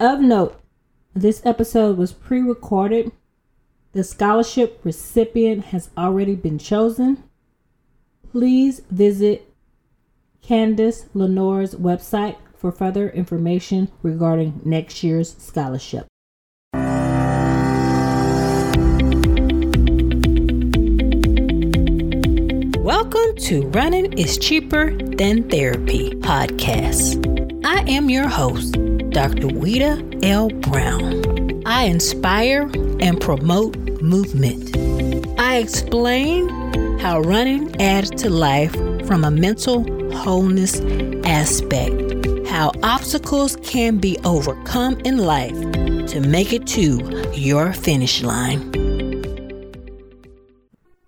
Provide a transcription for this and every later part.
Of note, this episode was pre recorded. The scholarship recipient has already been chosen. Please visit Candace Lenore's website for further information regarding next year's scholarship. Welcome to Running is Cheaper Than Therapy podcast. I am your host, Dr. Wita L. Brown. I inspire and promote movement. I explain how running adds to life from a mental wholeness aspect, how obstacles can be overcome in life to make it to your finish line.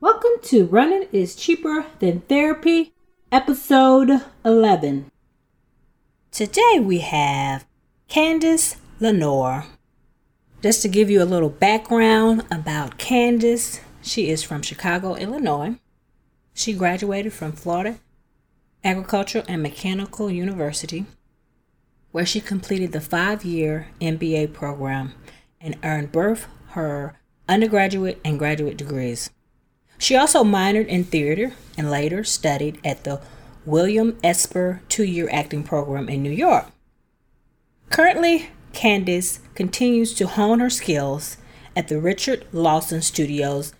Welcome to Running is Cheaper Than Therapy, episode 11. Today we have Candace Lenore. Just to give you a little background about Candace, she is from Chicago, Illinois. She graduated from Florida Agricultural and Mechanical University, where she completed the five year MBA program and earned both her undergraduate and graduate degrees. She also minored in theater and later studied at the William Esper two year acting program in New York. Currently, Candace continues to hone her skills at the Richard Lawson Studios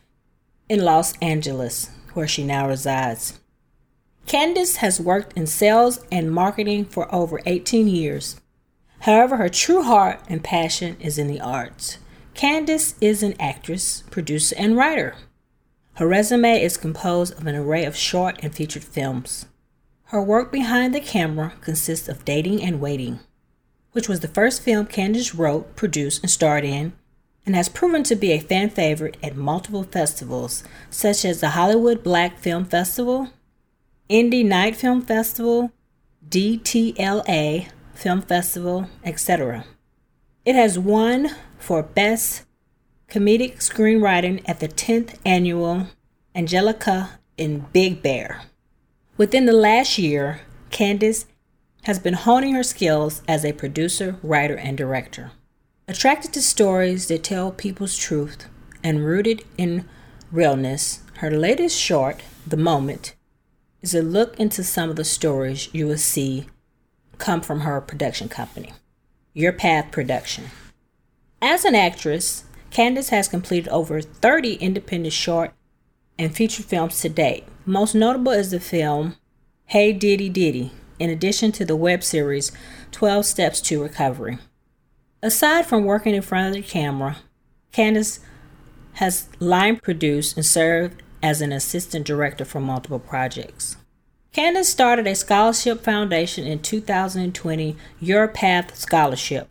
in Los Angeles, where she now resides. Candace has worked in sales and marketing for over 18 years. However, her true heart and passion is in the arts. Candace is an actress, producer, and writer. Her resume is composed of an array of short and featured films. Her work behind the camera consists of Dating and Waiting, which was the first film Candace wrote, produced, and starred in, and has proven to be a fan favorite at multiple festivals, such as the Hollywood Black Film Festival, Indie Night Film Festival, DTLA Film Festival, etc. It has won for Best comedic screenwriting at the 10th annual Angelica in Big Bear. Within the last year, Candace has been honing her skills as a producer, writer, and director. Attracted to stories that tell people's truth and rooted in realness, her latest short, The Moment, is a look into some of the stories you will see come from her production company, Your Path Production. As an actress, Candace has completed over 30 independent short and feature films to date. Most notable is the film Hey Diddy Diddy, in addition to the web series 12 Steps to Recovery. Aside from working in front of the camera, Candace has line produced and served as an assistant director for multiple projects. Candace started a scholarship foundation in 2020, Your Path Scholarship.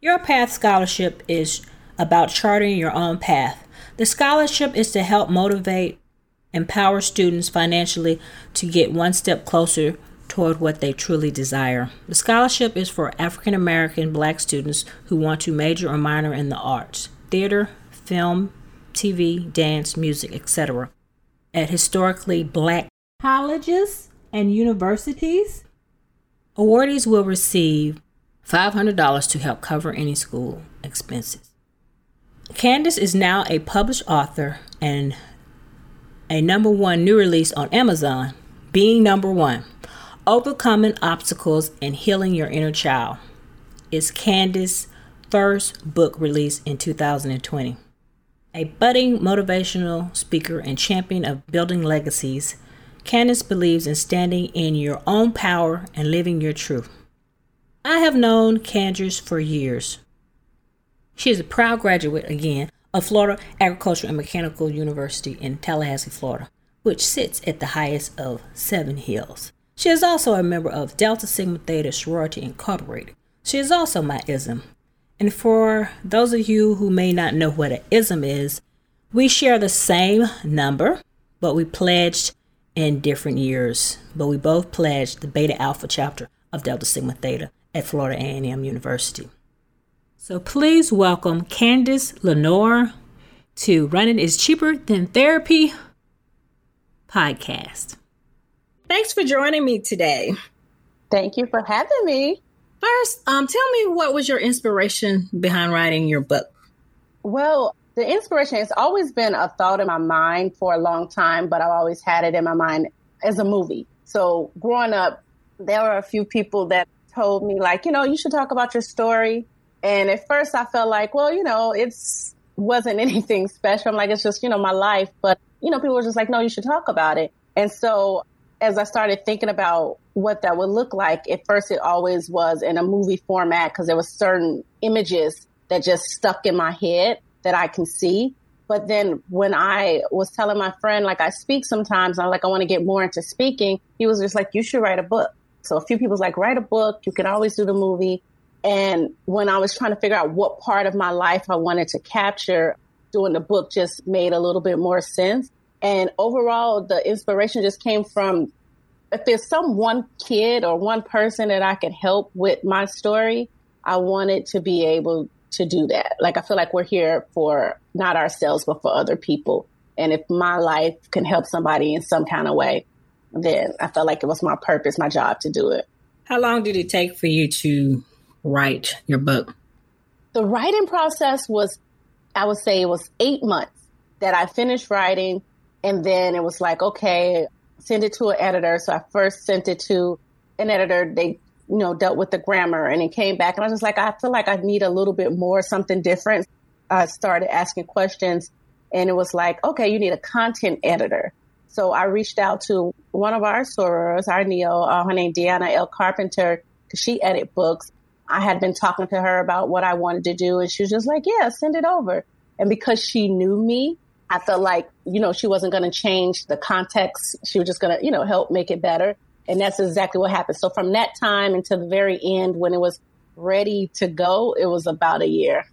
Your Path Scholarship is about charting your own path. The scholarship is to help motivate, empower students financially to get one step closer toward what they truly desire. The scholarship is for African American black students who want to major or minor in the arts, theater, film, TV, dance, music, etc. at historically black colleges and universities. Awardees will receive $500 to help cover any school expenses. Candace is now a published author and a number one new release on Amazon, Being Number One Overcoming Obstacles and Healing Your Inner Child. Is Candace's first book release in 2020. A budding motivational speaker and champion of building legacies, Candace believes in standing in your own power and living your truth. I have known Candace for years. She is a proud graduate, again, of Florida Agricultural and Mechanical University in Tallahassee, Florida, which sits at the highest of Seven Hills. She is also a member of Delta Sigma Theta Sorority Incorporated. She is also my ism. And for those of you who may not know what an ism is, we share the same number, but we pledged in different years. But we both pledged the Beta Alpha chapter of Delta Sigma Theta at Florida A&M University. So please welcome Candace Lenore to Running is Cheaper Than Therapy podcast. Thanks for joining me today. Thank you for having me. First, um, tell me what was your inspiration behind writing your book? Well, the inspiration has always been a thought in my mind for a long time, but I've always had it in my mind as a movie. So growing up, there were a few people that told me like, you know, you should talk about your story. And at first I felt like, well, you know, it's wasn't anything special. I'm like, it's just, you know, my life. But, you know, people were just like, no, you should talk about it. And so as I started thinking about what that would look like, at first it always was in a movie format because there was certain images that just stuck in my head that I can see. But then when I was telling my friend, like I speak sometimes, I'm like, I want to get more into speaking. He was just like, you should write a book. So a few people was like, write a book. You can always do the movie. And when I was trying to figure out what part of my life I wanted to capture, doing the book just made a little bit more sense. And overall, the inspiration just came from if there's some one kid or one person that I could help with my story, I wanted to be able to do that. Like, I feel like we're here for not ourselves, but for other people. And if my life can help somebody in some kind of way, then I felt like it was my purpose, my job to do it. How long did it take for you to write your book? The writing process was, I would say it was eight months that I finished writing. And then it was like, okay, send it to an editor. So I first sent it to an editor. They, you know, dealt with the grammar and it came back. And I was just like, I feel like I need a little bit more, something different. I started asking questions and it was like, okay, you need a content editor. So I reached out to one of our sorors, our Neo, uh, her name Deanna L. Carpenter, because she edit books. I had been talking to her about what I wanted to do, and she was just like, "Yeah, send it over." And because she knew me, I felt like you know she wasn't going to change the context. She was just going to you know help make it better, and that's exactly what happened. So from that time until the very end, when it was ready to go, it was about a year.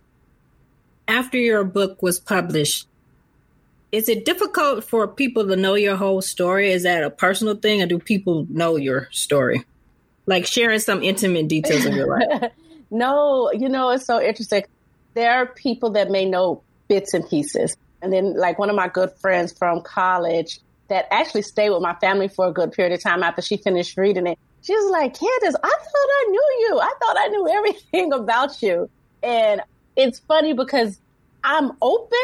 After your book was published, is it difficult for people to know your whole story? Is that a personal thing, or do people know your story? Like sharing some intimate details of your life. no, you know, it's so interesting. There are people that may know bits and pieces. And then, like, one of my good friends from college that actually stayed with my family for a good period of time after she finished reading it. She was like, Candace, I thought I knew you. I thought I knew everything about you. And it's funny because I'm open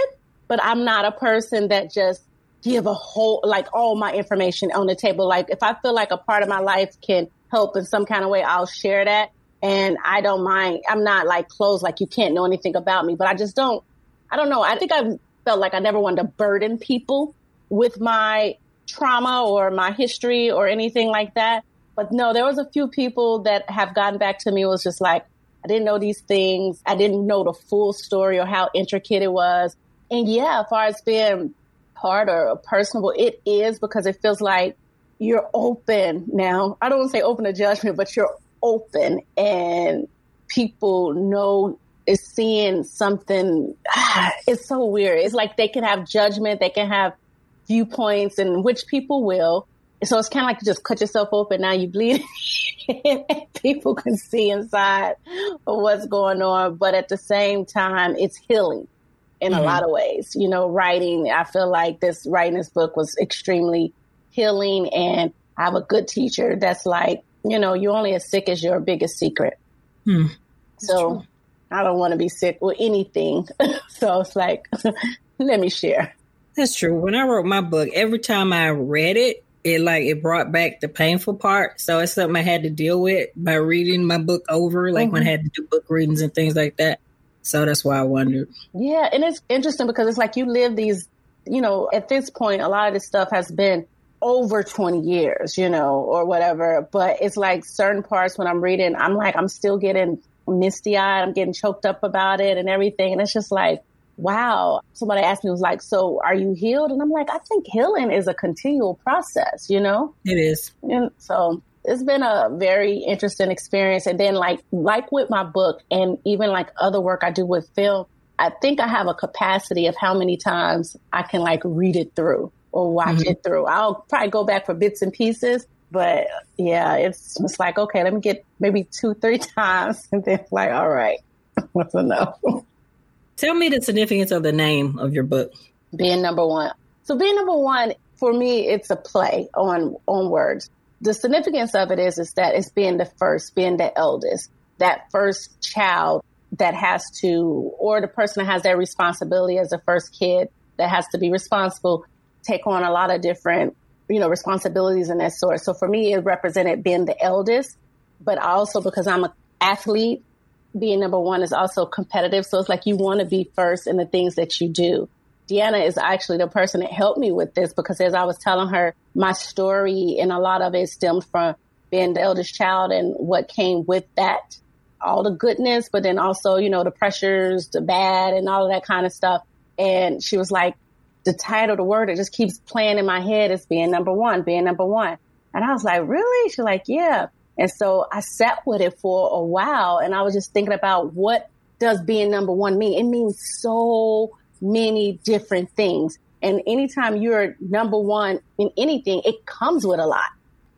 but I'm not a person that just give a whole, like all my information on the table. Like if I feel like a part of my life can help in some kind of way, I'll share that. And I don't mind. I'm not like closed, like you can't know anything about me, but I just don't, I don't know. I think I felt like I never wanted to burden people with my trauma or my history or anything like that. But no, there was a few people that have gotten back to me was just like, I didn't know these things. I didn't know the full story or how intricate it was. And yeah, as far as being hard or personable, it is because it feels like you're open now. I don't want to say open to judgment, but you're open and people know is seeing something. It's so weird. It's like they can have judgment, they can have viewpoints, and which people will. So it's kind of like you just cut yourself open. Now you bleed. people can see inside what's going on, but at the same time, it's healing in mm-hmm. a lot of ways. You know, writing, I feel like this writing this book was extremely healing and I have a good teacher that's like, you know, you're only as sick as your biggest secret. Hmm. So true. I don't want to be sick with anything. so it's like, let me share. That's true. When I wrote my book, every time I read it, it like it brought back the painful part. So it's something I had to deal with by reading my book over, like mm-hmm. when I had to do book readings and things like that. So that's why I wondered. Yeah, and it's interesting because it's like you live these, you know, at this point, a lot of this stuff has been over 20 years, you know, or whatever. But it's like certain parts when I'm reading, I'm like, I'm still getting misty eyed. I'm getting choked up about it and everything. And it's just like, wow. Somebody asked me, was like, so are you healed? And I'm like, I think healing is a continual process, you know? It is. And so it's been a very interesting experience. And then like, like with my book and even like other work I do with film, I think I have a capacity of how many times I can like read it through or watch mm-hmm. it through. I'll probably go back for bits and pieces, but yeah, it's it's like, okay, let me get maybe two, three times and then like, all right, what's enough? Tell me the significance of the name of your book. Being number one. So being number one, for me, it's a play on on words the significance of it is is that it's being the first, being the eldest. that first child that has to, or the person that has that responsibility as a first kid that has to be responsible, take on a lot of different, you know, responsibilities and that sort. So for me, it represented being the eldest, but also because I'm an athlete, being number one is also competitive. So it's like you want to be first in the things that you do. Deanna is actually the person that helped me with this because as I was telling her my story and a lot of it stemmed from being the eldest child and what came with that, all the goodness, but then also, you know, the pressures, the bad and all of that kind of stuff. And she was like, the title, the word, it just keeps playing in my head as being number one, being number one. And I was like, really? She's like, yeah. And so I sat with it for a while and I was just thinking about what does being number one mean? It means so many different things. And anytime you're number one in anything, it comes with a lot.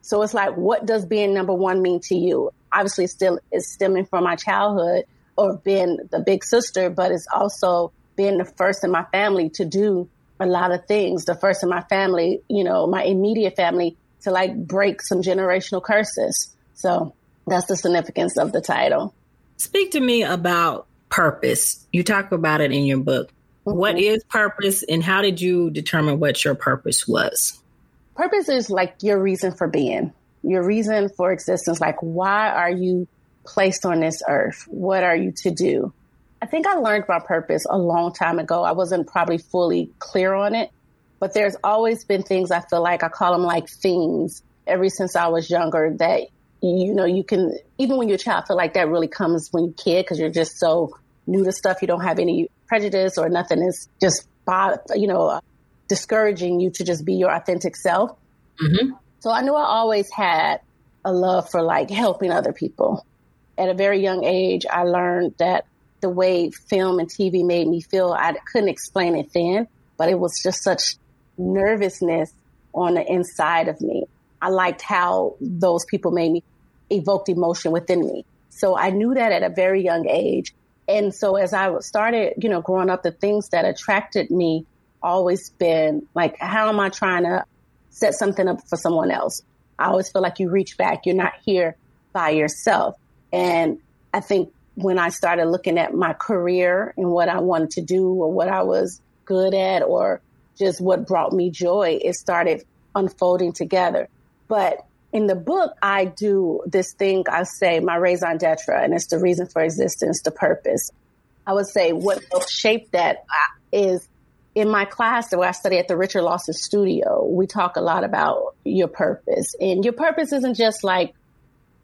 So it's like, what does being number one mean to you? Obviously, still is stemming from my childhood or being the big sister, but it's also being the first in my family to do a lot of things. The first in my family, you know, my immediate family to like break some generational curses. So that's the significance of the title. Speak to me about purpose. You talk about it in your book. Mm-hmm. What is purpose and how did you determine what your purpose was? Purpose is like your reason for being, your reason for existence. Like, why are you placed on this earth? What are you to do? I think I learned my purpose a long time ago. I wasn't probably fully clear on it, but there's always been things I feel like I call them like things ever since I was younger that you know, you can, even when you're a child, feel like that really comes when you're a kid because you're just so new to stuff. You don't have any prejudice or nothing is just, you know, discouraging you to just be your authentic self. Mm-hmm. So I knew I always had a love for like helping other people. At a very young age, I learned that the way film and TV made me feel, I couldn't explain it then, but it was just such nervousness on the inside of me. I liked how those people made me evoked emotion within me. So I knew that at a very young age. And so as I started, you know, growing up, the things that attracted me always been like, how am I trying to set something up for someone else? I always feel like you reach back. You're not here by yourself. And I think when I started looking at my career and what I wanted to do or what I was good at or just what brought me joy, it started unfolding together. But in the book, I do this thing I say, my raison d'etre, and it's the reason for existence, the purpose. I would say what helped shape that uh, is in my class where I study at the Richard Lawson Studio, we talk a lot about your purpose. And your purpose isn't just like,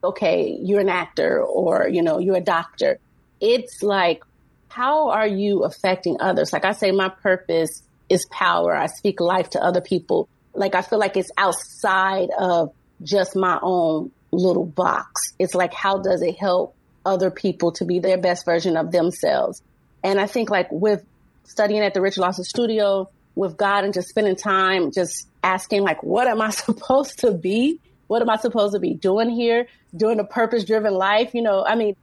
okay, you're an actor or, you know, you're a doctor. It's like, how are you affecting others? Like I say, my purpose is power. I speak life to other people like I feel like it's outside of just my own little box. It's like, how does it help other people to be their best version of themselves? And I think like with studying at the Richard Lawson studio with God and just spending time just asking like, what am I supposed to be? What am I supposed to be doing here? Doing a purpose driven life? You know, I mean,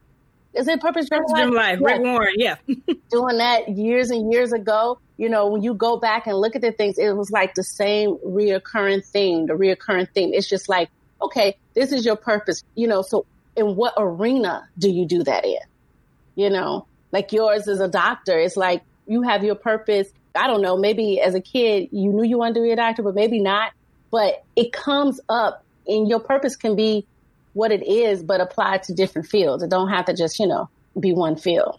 is it purpose driven life? life? Rick Warren, yeah. doing that years and years ago you know, when you go back and look at the things, it was like the same reoccurring thing, the reoccurring thing. It's just like, okay, this is your purpose, you know, so in what arena do you do that in? You know, like yours as a doctor, it's like you have your purpose. I don't know, maybe as a kid, you knew you wanted to be a doctor, but maybe not. But it comes up and your purpose can be what it is, but applied to different fields. It don't have to just, you know, be one field.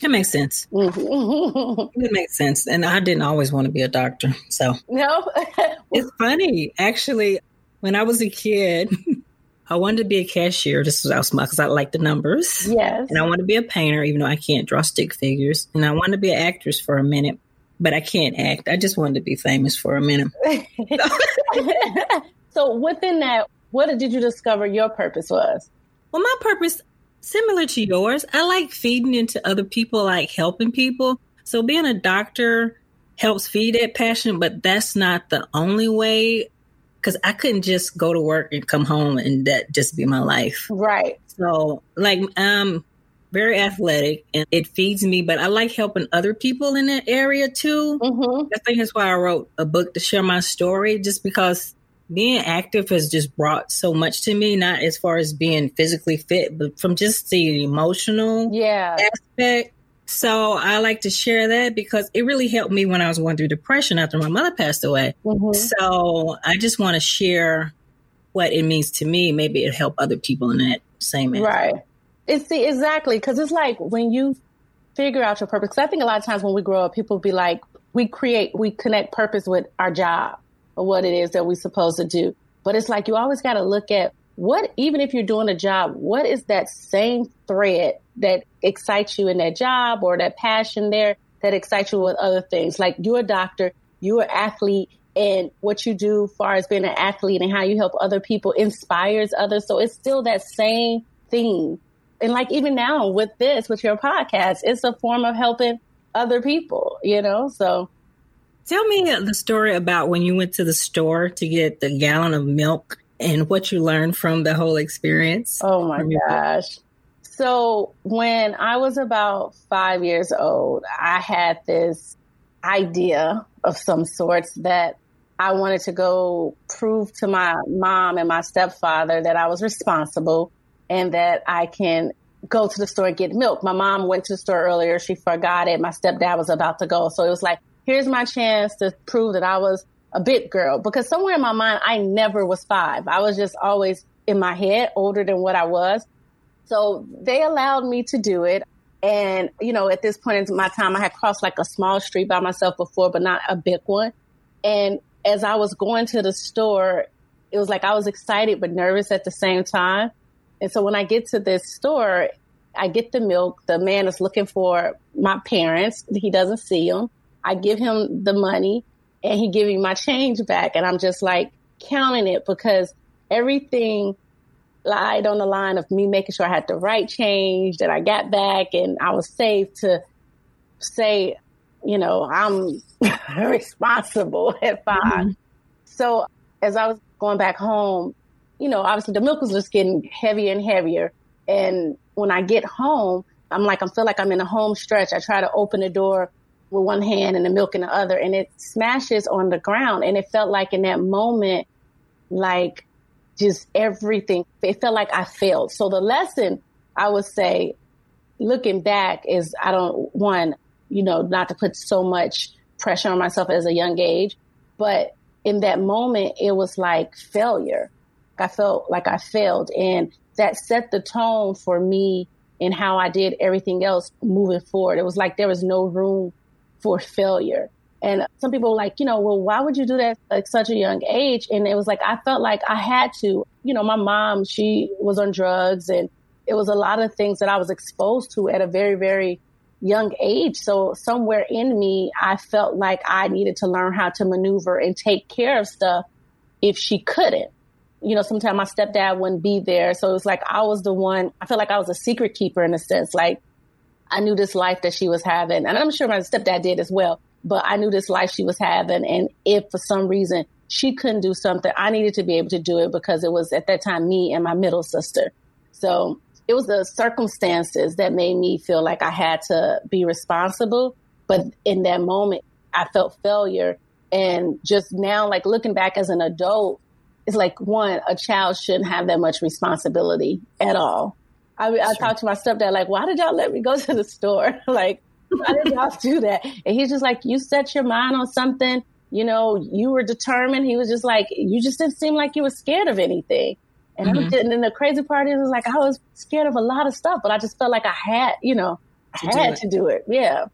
It makes sense. Mm-hmm. it makes sense. And I didn't always want to be a doctor. So, no, it's funny. Actually, when I was a kid, I wanted to be a cashier. This was smart because I like the numbers. Yes. And I wanted to be a painter, even though I can't draw stick figures. And I wanted to be an actress for a minute, but I can't act. I just wanted to be famous for a minute. So, within that, what did you discover your purpose was? Well, my purpose, similar to yours. I like feeding into other people, like helping people. So being a doctor helps feed that passion, but that's not the only way because I couldn't just go to work and come home and that just be my life. Right. So like I'm very athletic and it feeds me, but I like helping other people in that area too. Mm-hmm. I think that's why I wrote a book to share my story, just because being active has just brought so much to me, not as far as being physically fit, but from just the emotional yeah. aspect. So I like to share that because it really helped me when I was going through depression after my mother passed away. Mm-hmm. So I just want to share what it means to me. Maybe it help other people in that same way. Right. It's the, exactly because it's like when you figure out your purpose. Because I think a lot of times when we grow up, people be like, we create, we connect purpose with our job or what it is that we're supposed to do. But it's like you always got to look at what, even if you're doing a job, what is that same thread that excites you in that job or that passion there that excites you with other things? Like you're a doctor, you're an athlete, and what you do far as being an athlete and how you help other people inspires others. So it's still that same thing. And like even now with this, with your podcast, it's a form of helping other people, you know? So tell me the story about when you went to the store to get the gallon of milk and what you learned from the whole experience. Oh my gosh. So when I was about five years old, I had this idea of some sorts that I wanted to go prove to my mom and my stepfather that I was responsible and that I can go to the store and get milk. My mom went to the store earlier. She forgot it. My stepdad was about to go. So it was like, here's my chance to prove that I was a big girl because somewhere in my mind, I never was five. I was just always in my head older than what I was. So they allowed me to do it. And, you know, at this point in my time, I had crossed like a small street by myself before, but not a big one. And as I was going to the store, it was like I was excited but nervous at the same time. And so when I get to this store, I get the milk. The man is looking for my parents. He doesn't see them. I give him the money and he give me my change back. And I'm just like counting it because everything lied on the line of me making sure I had the right change that I got back and I was safe to say, you know, I'm responsible at 5 mm-hmm. So as I was going back home, you know, obviously the milk was just getting heavier and heavier. And when I get home, I'm like, I feel like I'm in a home stretch. I try to open the door with one hand and the milk in the other and it smashes on the ground. And it felt like in that moment, like just everything, it felt like I failed. So the lesson I would say, looking back is I don't, one, you know, not to put so much pressure on myself as a young age. But in that moment, it was like failure. I felt like I failed. And that set the tone for me and how I did everything else moving forward. It was like there was no room for failure. And some people were like, you know, well, why would you do that at such a young age? And it was like, I felt like I had to. You know, my mom, she was on drugs and it was a lot of things that I was exposed to at a very, very young age. So somewhere in me, I felt like I needed to learn how to maneuver and take care of stuff if she couldn't. You know, sometimes my stepdad wouldn't be there. So it was like I was the one, I felt like I was a secret keeper in a sense. Like I knew this life that she was having. And I'm sure my stepdad did as well, but I knew this life she was having. And if for some reason she couldn't do something, I needed to be able to do it because it was at that time me and my middle sister. So it was the circumstances that made me feel like I had to be responsible. But in that moment, I felt failure. And just now, like looking back as an adult, it's like one, a child shouldn't have that much responsibility at all. I, I talked to my stepdad, like, why did y'all let me go to the store? like, why did y'all do that? And he's just like, you set your mind on something, you know, you were determined. He was just like, you just didn't seem like you were scared of anything. And mm-hmm. Was, and then the crazy part is, is like I was scared of a lot of stuff, but I just felt like I had, you know, I had do to do it. Yeah.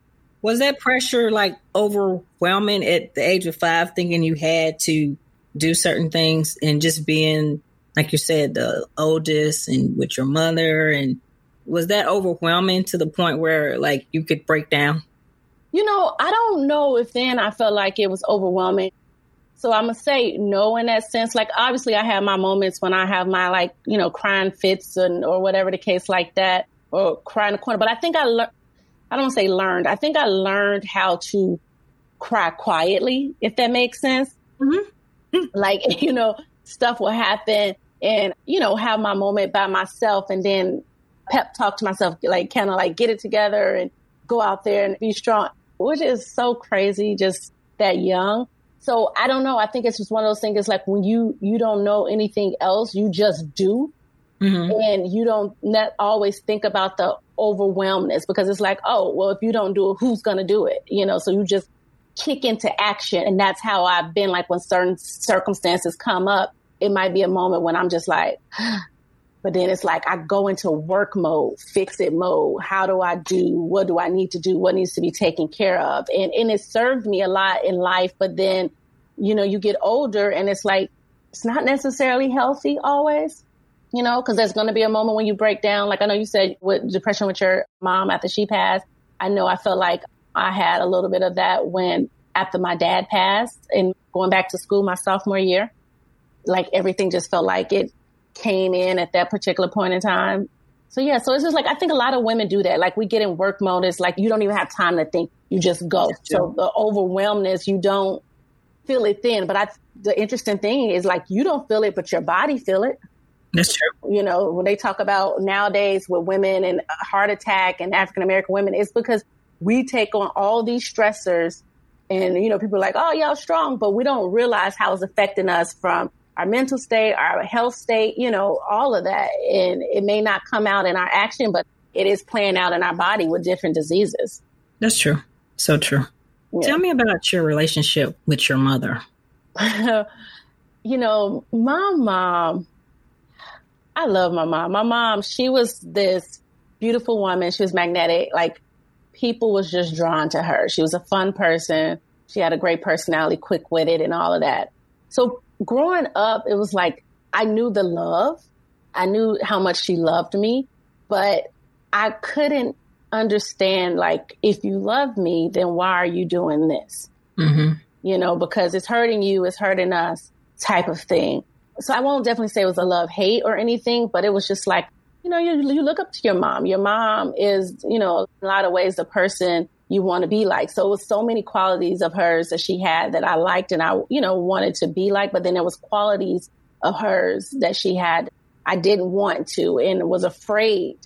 Was that pressure like overwhelming at the age of five, thinking you had to do certain things and just being, like you said, the oldest and with your mother? And was that overwhelming to the point where like you could break down? You know, I don't know if then I felt like it was overwhelming. So I'm gonna say no in that sense. Like obviously I have my moments when I have my like, you know, crying fits and or whatever the case like that or crying in the corner. But I think I learned I don't say learned. I think I learned how to cry quietly, if that makes sense. Mm-hmm. Like, you know, stuff will happen and, you know, have my moment by myself and then pep talk to myself, like kind of like get it together and go out there and be strong, which is so crazy just that young. So I don't know. I think it's just one of those things. It's like when you you don't know anything else, you just do, mm-hmm. and you don't not always think about the overwhelmness because it's like, oh, well, if you don't do it, who's going to do it? You know, so you just kick into action, and that's how I've been. Like when certain circumstances come up, it might be a moment when I'm just like. But then it's like I go into work mode, fix it mode. How do I do? What do I need to do? What needs to be taken care of? And and it served me a lot in life. But then you know, you get older and it's like, it's not necessarily healthy always, you know, because there's going to be a moment when you break down. Like I know you said with depression with your mom after she passed. I know I felt like I had a little bit of that when after my dad passed and going back to school my sophomore year. Like everything just felt like it came in at that particular point in time. So yeah, so it's just like I think a lot of women do that. Like we get in work mode. It's like you don't even have time to think. You just go. So the overwhelmness, you don't feel it then. But I, the interesting thing is like you don't feel it, but your body feel it. That's true. You know, when they talk about nowadays with women and heart attack and African American women, it's because we take on all these stressors and, you know, people are like, oh, y'all strong, but we don't realize how it's affecting us from our mental state, our health state, you know, all of that. And it may not come out in our action, but it is playing out in our body with different diseases. That's true. So true. Yeah. Tell me about your relationship with your mother. you know, my mom, I love my mom. My mom, she was this beautiful woman. She was magnetic. Like people was just drawn to her. She was a fun person. She had a great personality, quick witted, and all of that. So growing up, it was like I knew the love. I knew how much she loved me, but I couldn't understand like if you love me then why are you doing this mm-hmm. you know because it's hurting you it's hurting us type of thing so i won't definitely say it was a love hate or anything but it was just like you know you, you look up to your mom your mom is you know in a lot of ways the person you want to be like so it was so many qualities of hers that she had that i liked and i you know wanted to be like but then there was qualities of hers that she had i didn't want to and was afraid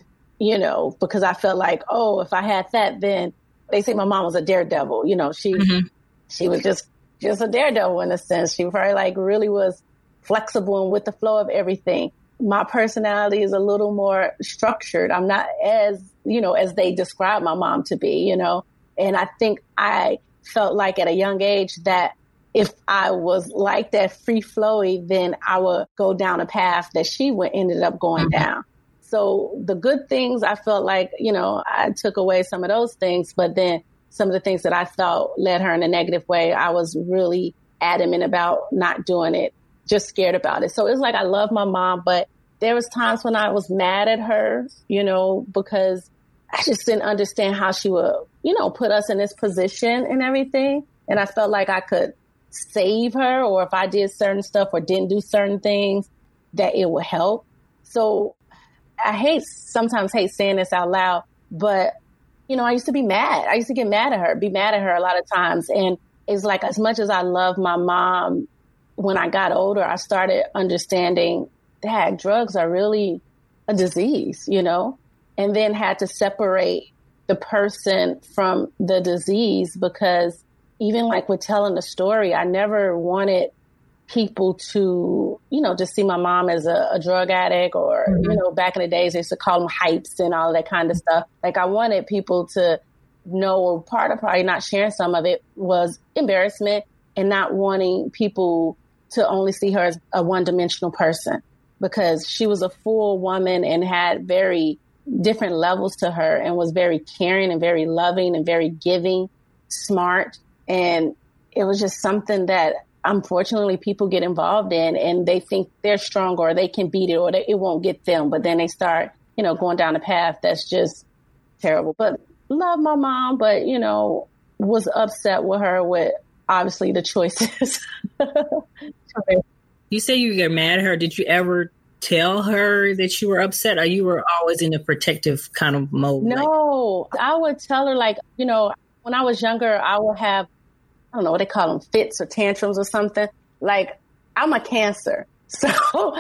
you know, because I felt like, oh, if I had that, then they say my mom was a daredevil. You know, she mm-hmm. she was just just a daredevil in a sense. She probably like really was flexible and with the flow of everything. My personality is a little more structured. I'm not as you know as they describe my mom to be. You know, and I think I felt like at a young age that if I was like that free flowy, then I would go down a path that she went ended up going mm-hmm. down. So the good things, I felt like, you know, I took away some of those things, but then some of the things that I felt led her in a negative way, I was really adamant about not doing it, just scared about it. So it's like I love my mom, but there was times when I was mad at her, you know, because I just didn't understand how she would, you know, put us in this position and everything. And I felt like I could save her or if I did certain stuff or didn't do certain things that it would help. So I hate sometimes hate saying this out loud, but you know, I used to be mad. I used to get mad at her, be mad at her a lot of times. And it's like as much as I love my mom, when I got older, I started understanding that drugs are really a disease, you know, and then had to separate the person from the disease because even like with telling the story, I never wanted people to, you know, just see my mom as a, a drug addict or, mm-hmm. you know, back in the days, they used to call them hypes and all that kind of stuff. Like I wanted people to know, or part of probably not sharing some of it was embarrassment and not wanting people to only see her as a one dimensional person because she was a full woman and had very different levels to her and was very caring and very loving and very giving, smart. And it was just something that unfortunately people get involved in and they think they're strong or they can beat it or they, it won't get them. But then they start, you know, going down a path that's just terrible. But love my mom, but, you know, was upset with her with obviously the choices. you say you get mad at her. Did you ever tell her that you were upset or you were always in a protective kind of mode? No, like- I would tell her like, you know, when I was younger, I would have I don't know what they call them, fits or tantrums or something. Like I'm a cancer. So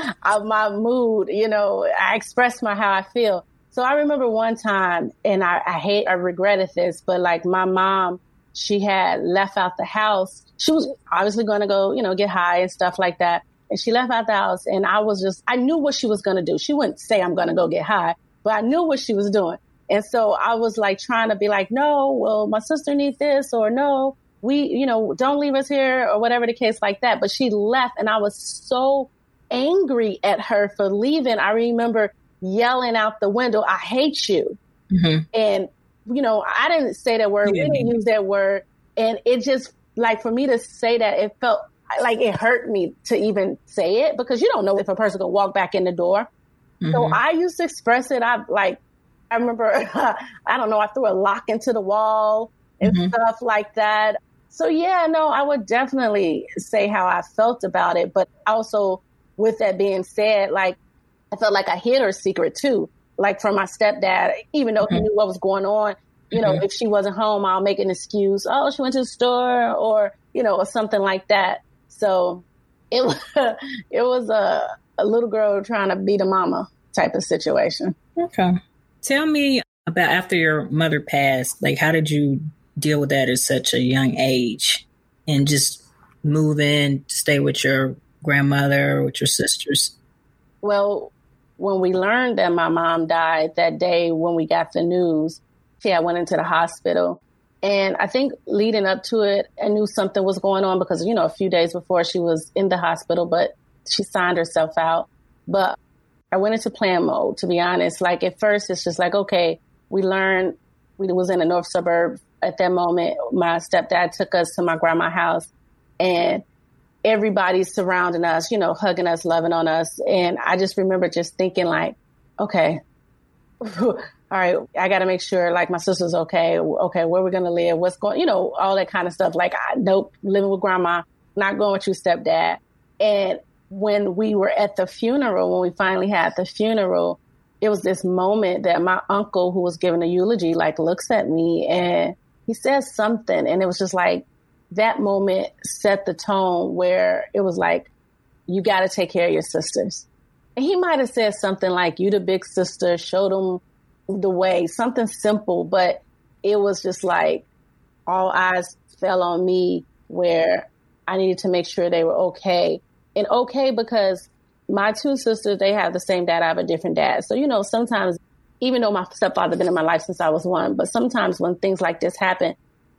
my mood, you know, I express my how I feel. So I remember one time and I, I hate, I regretted this, but like my mom she had left out the house. She was obviously going to go, you know, get high and stuff like that. And she left out the house and I was just, I knew what she was going to do. She wouldn't say, I'm going to go get high, but I knew what she was doing. And so I was like trying to be like, no, well, my sister needs this or no, we, you know, don't leave us here or whatever the case like that. But she left and I was so angry at her for leaving. I remember yelling out the window, I hate you. Mm-hmm. And, you know, I didn't say that word. Yeah. We didn't use that word. And it just, like, for me to say that, it felt like it hurt me to even say it because you don't know if a person can walk back in the door. Mm-hmm. So I used to express it. I like, I remember, I don't know, I threw a lock into the wall and mm-hmm. stuff like that. So yeah, no, I would definitely say how I felt about it. But also with that being said, like I felt like I hid her secret too. Like from my stepdad, even though mm-hmm. he knew what was going on, you know, mm-hmm. if she wasn't home, I'll make an excuse. Oh, she went to the store or, you know, or something like that. So it was, it was a, a little girl trying to beat a mama type of situation. Okay. Tell me about after your mother passed, like how did you deal with that at such a young age and just move in, stay with your grandmother, with your sisters? Well, when we learned that my mom died that day when we got the news, yeah, I went into the hospital. And I think leading up to it, I knew something was going on because, you know, a few days before she was in the hospital, but she signed herself out. But I went into plan mode, to be honest. Like at first, it's just like, okay, we learned we was in a north suburb at that moment. My stepdad took us to my grandma's house and everybody's surrounding us, you know, hugging us, loving on us. And I just remember just thinking like, okay, all right, I got to make sure like my sister's okay. Okay, where we're going to live, what's going, you know, all that kind of stuff. Like, I, nope, living with grandma, not going with your stepdad. And when we were at the funeral, when we finally had the funeral, it was this moment that my uncle, who was giving a eulogy, like looks at me and he says something. And it was just like, that moment set the tone where it was like, you got to take care of your sisters. And he might have said something like, you the big sister, showed them the way, something simple, but it was just like all eyes fell on me where I needed to make sure they were okay. And okay because my two sisters, they have the same dad. I have a different dad. So, you know, sometimes, even though my stepfather been in my life since I was one, but sometimes when things like this happen,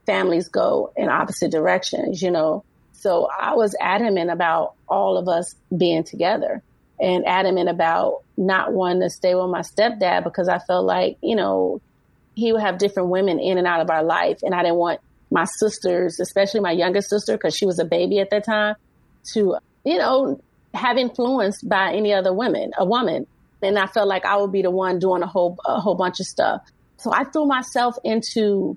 families go in opposite directions, you know. So I was adamant about all of us being together and adamant about not wanting to stay with my stepdad because I felt like, you know, he would have different women in and out of our life. And I didn't want my sisters, especially my youngest sister, because she was a baby at that time, to, you know, have influenced by any other women, a woman. And I felt like I would be the one doing a whole, a whole bunch of stuff. So I threw myself into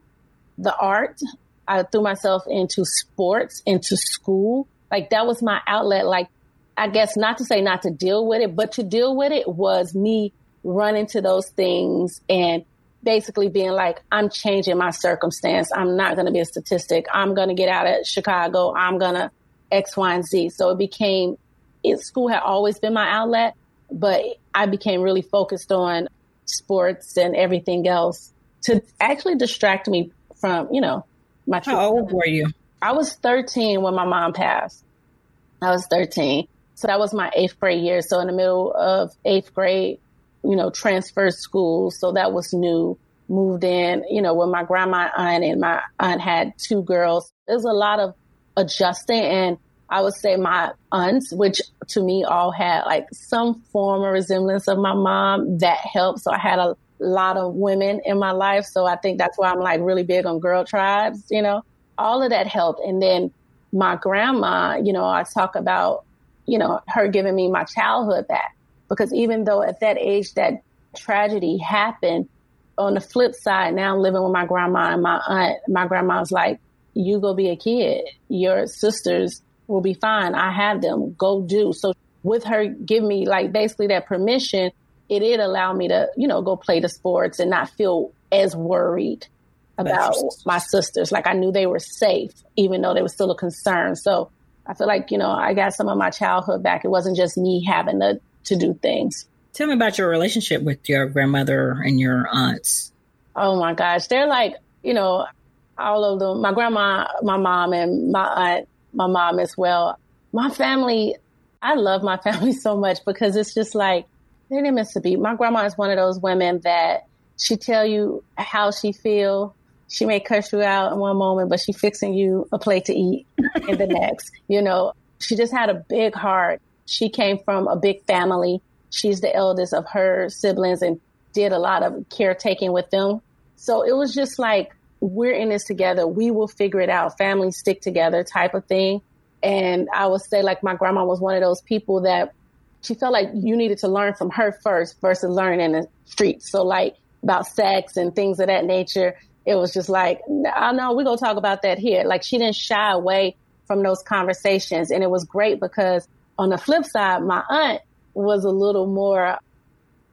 the art. I threw myself into sports, into school. Like that was my outlet. Like, I guess not to say not to deal with it, but to deal with it was me running to those things and basically being like, I'm changing my circumstance. I'm not going to be a statistic. I'm going to get out of Chicago. I'm going to X, Y, and Z. So it became, it, school had always been my outlet, but I became really focused on sports and everything else to actually distract me from, you know, my How old were you? I was 13 when my mom passed. I was 13. So that was my eighth grade year. So in the middle of eighth grade, you know, transferred schools. So that was new. Moved in, you know, with my grandma aunt and my aunt had two girls. There's a lot of adjusting and I would say my aunts, which to me all had like some form of resemblance of my mom, that helped. So I had a lot of women in my life. So I think that's why I'm like really big on girl tribes, you know, all of that helped. And then my grandma, you know, I talk about, you know, her giving me my childhood back because even though at that age that tragedy happened, on the flip side, now I'm living with my grandma and my aunt, my grandma's like, you go be a kid. Your sisters will be fine. I have them. Go do. So with her giving me like basically that permission, it did allow me to, you know, go play the sports and not feel as worried about my sisters. Like I knew they were safe, even though they were still a concern. So I feel like, you know, I got some of my childhood back. It wasn't just me having to, to do things. Tell me about your relationship with your grandmother and your aunts. Oh my gosh. They're like, you know, all of them, my grandma, my mom, and my aunt, my mom as well. My family, I love my family so much because it's just like they didn't miss a beat. My grandma is one of those women that she tell you how she feel. She may curse you out in one moment, but she fixing you a plate to eat in the next. You know, she just had a big heart. She came from a big family. She's the eldest of her siblings and did a lot of caretaking with them. So it was just like, we're in this together. We will figure it out. Families stick together type of thing. And I would say like my grandma was one of those people that she felt like you needed to learn from her first versus learning in the streets. So like about sex and things of that nature, it was just like, I know we're going to talk about that here. Like she didn't shy away from those conversations. And it was great because on the flip side, my aunt was a little more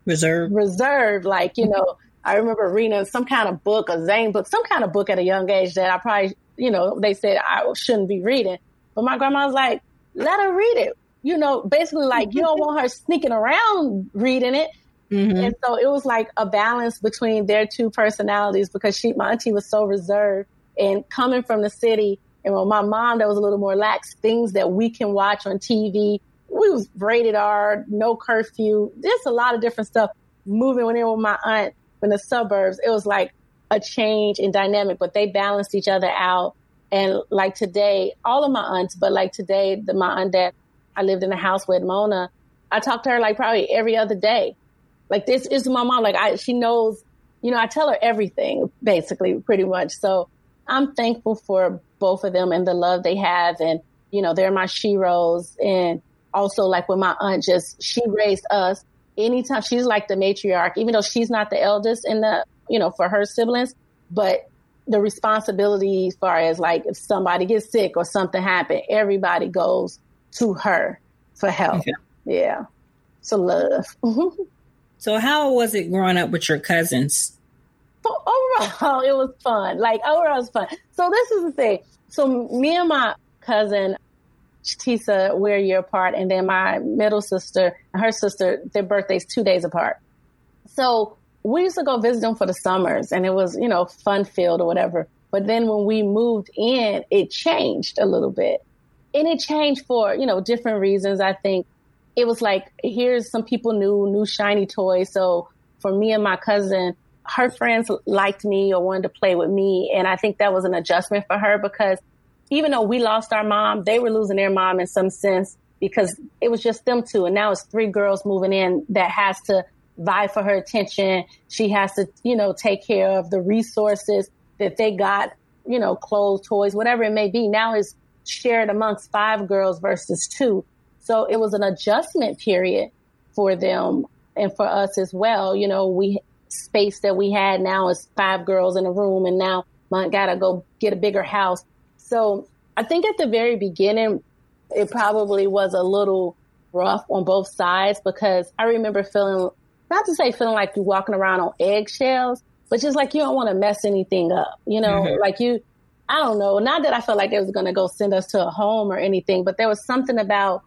reserved. Reserved, like, you mm-hmm. know, I remember reading some kind of book, a Zane book, some kind of book at a young age that I probably, you know, they said I shouldn't be reading. But my grandma was like, let her read it. You know, basically like you don't want her sneaking around reading it. Mm-hmm. And so it was like a balance between their two personalities because she, my auntie was so reserved and coming from the city. And with my mom, that was a little more lax things that we can watch on TV. We was rated R, no curfew, just a lot of different stuff. Moving in with my aunt in the suburbs, it was like a change in dynamic, but they balanced each other out. And like today, all of my aunts, but like today, the my aunt that I lived in a house with, Mona, I talked to her like probably every other day. Like this is my mom. Like I, she knows, you know, I tell her everything basically, pretty much. So I'm thankful for both of them and the love they have. And, you know, they're my sheroes. And also like with my aunt, just she raised us anytime she's like the matriarch, even though she's not the eldest in the, you know, for her siblings, but the responsibility as far as like if somebody gets sick or something happened, everybody goes to her for help. Okay. Yeah. So love. so how was it growing up with your cousins? So overall, it was fun. Like overall, it was fun. So this is the thing. So me and my cousin Tisa, we're a year apart, and then my middle sister, her sister, their birthdays two days apart. So we used to go visit them for the summers, and it was you know fun filled or whatever. But then when we moved in, it changed a little bit, and it changed for you know different reasons. I think it was like here's some people new, new shiny toys. So for me and my cousin, her friends liked me or wanted to play with me, and I think that was an adjustment for her because even though we lost our mom, they were losing their mom in some sense because it was just them two. And now it's three girls moving in that has to vie for her attention. She has to, you know, take care of the resources that they got, you know, clothes, toys, whatever it may be. Now is shared amongst five girls versus two. So it was an adjustment period for them and for us as well. You know, we space that we had now is five girls in a room and now I gotta go get a bigger house. So I think at the very beginning, it probably was a little rough on both sides because I remember feeling, not to say feeling like you're walking around on eggshells, but just like you don't want to mess anything up, you know, mm-hmm. like you, I don't know, not that I felt like they was going to go send us to a home or anything, but there was something about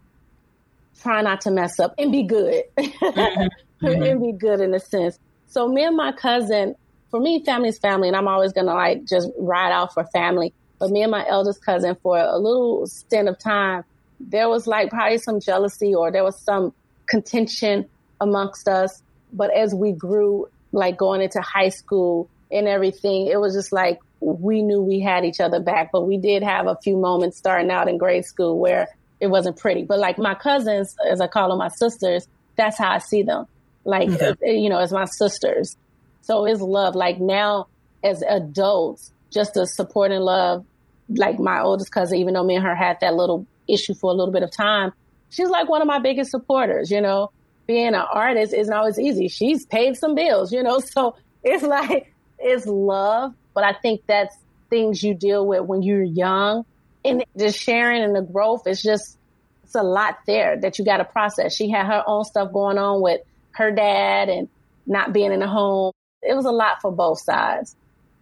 trying not to mess up and be good mm-hmm. and be good in a sense. So me and my cousin, for me, family's family, and I'm always going to like just ride out for family. But me and my eldest cousin, for a little stint of time, there was like probably some jealousy or there was some contention amongst us. But as we grew, like going into high school and everything, it was just like we knew we had each other back. But we did have a few moments starting out in grade school where it wasn't pretty. But like my cousins, as I call them, my sisters, that's how I see them. Like, you know, as my sisters. So it's love. Like now as adults, just the support and love. Like my oldest cousin, even though me and her had that little issue for a little bit of time, she's like one of my biggest supporters, you know. Being an artist isn't always easy. She's paid some bills, you know, so it's like, it's love, but I think that's things you deal with when you're young and just sharing and the growth is just, it's a lot there that you got to process. She had her own stuff going on with her dad and not being in the home. It was a lot for both sides.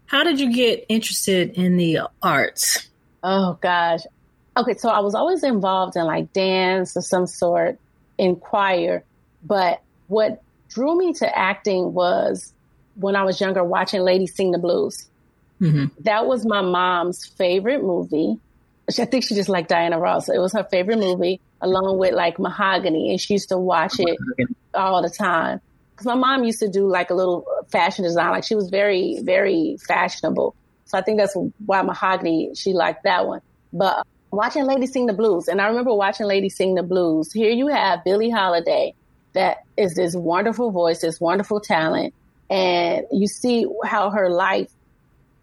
How did you get interested in the arts? Oh gosh. Okay, so I was always involved in like dance of some sort, in choir, but what drew me to acting was when I was younger watching ladies sing the blues. Mm-hmm. That was my mom's favorite movie. I think she just liked Diana Ross. It was her favorite movie, along with like Mahogany, and she used to watch it all the time. Because my mom used to do like a little fashion design, like she was very, very fashionable. So I think that's why Mahogany she liked that one. But watching Lady Sing the Blues, and I remember watching Lady Sing the Blues. Here you have Billie Holiday, that is this wonderful voice, this wonderful talent, and you see how her life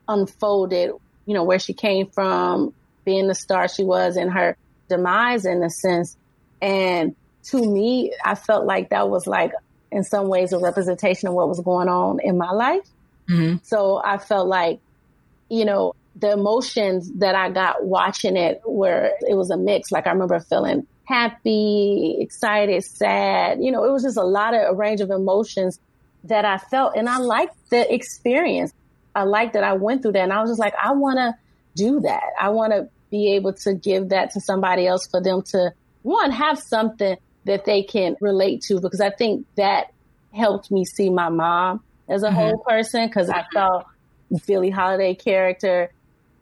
unfolded. You know where she came from, being the star she was, and her demise in a sense. And to me, I felt like that was like in some ways a representation of what was going on in my life. Mm-hmm. So I felt like, you know, the emotions that I got watching it were it was a mix. Like I remember feeling happy, excited, sad. You know, it was just a lot of a range of emotions that I felt and I liked the experience. I liked that I went through that and I was just like, I want to do that. I want to be able to give that to somebody else for them to one, have something that they can relate to because I think that helped me see my mom as a mm-hmm. whole person because I felt Billie Holiday character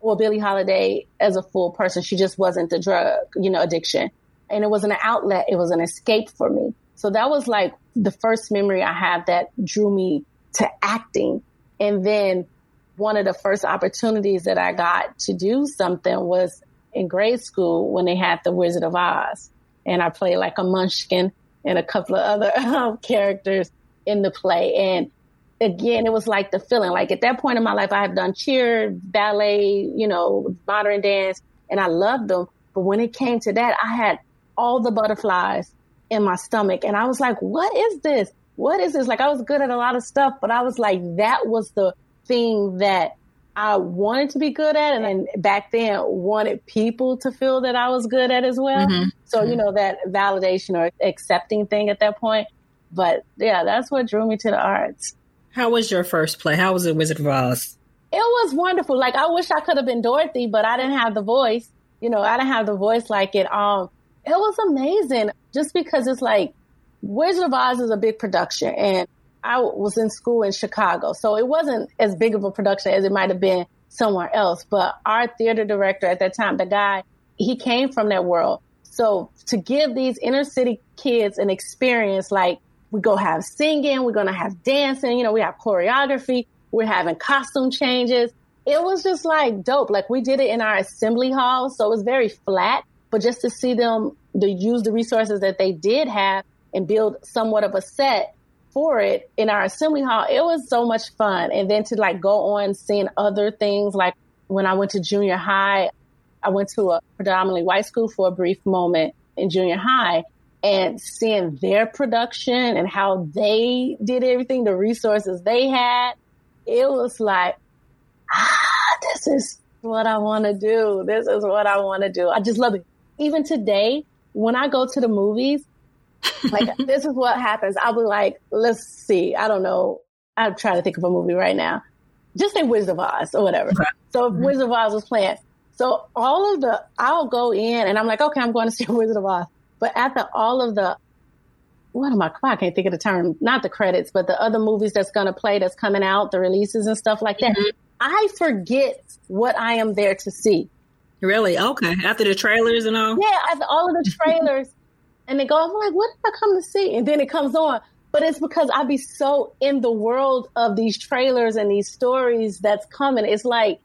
or Billie Holiday as a full person. She just wasn't the drug, you know, addiction. And it wasn't an outlet. It was an escape for me. So that was like the first memory I have that drew me to acting. And then one of the first opportunities that I got to do something was in grade school when they had the Wizard of Oz. And I played like a munchkin and a couple of other um, characters in the play. And again, it was like the feeling. Like at that point in my life, I have done cheer, ballet, you know, modern dance, and I loved them. But when it came to that, I had all the butterflies in my stomach. And I was like, what is this? What is this? Like I was good at a lot of stuff, but I was like, that was the thing that I wanted to be good at. And then back then wanted people to feel that I was good at as well. Mm-hmm. So, you know, that validation or accepting thing at that point. But yeah, that's what drew me to the arts. How was your first play? How was it Wizard of Oz? It was wonderful. Like I wish I could have been Dorothy, but I didn't have the voice. You know, I didn't have the voice like it. Um, it was amazing just because it's like Wizard of Oz is a big production and I was in school in Chicago. So it wasn't as big of a production as it might have been somewhere else. But our theater director at that time, the guy, he came from that world. So to give these inner city kids an experience like we go have singing, we're going to have dancing, you know, we have choreography, we're having costume changes. It was just like dope. Like we did it in our assembly hall. So it was very flat, but just to see them to use the resources that they did have and build somewhat of a set for it in our assembly hall, it was so much fun. And then to like go on seeing other things, like when I went to junior high, I went to a predominantly white school for a brief moment in junior high and seeing their production and how they did everything, the resources they had, it was like, ah, this is what I want to do. This is what I want to do. I just love it. Even today, when I go to the movies, like this is what happens. I'll be like, let's see. I don't know. I'm trying to think of a movie right now. Just say Wizard of Oz or whatever. So if mm-hmm. Wizard of Oz was playing, so all of the, I'll go in and I'm like, okay, I'm going to see Wizard of Oz. But after all of the, what am I, I can't think of the term, not the credits, but the other movies that's going to play, that's coming out, the releases and stuff like that. Mm-hmm. I forget what I am there to see. Really? Okay. After the trailers and all? Yeah, after all of the trailers. And they go, I'm like, what did I come to see? And then it comes on. But it's because I be so in the world of these trailers and these stories that's coming. It's like,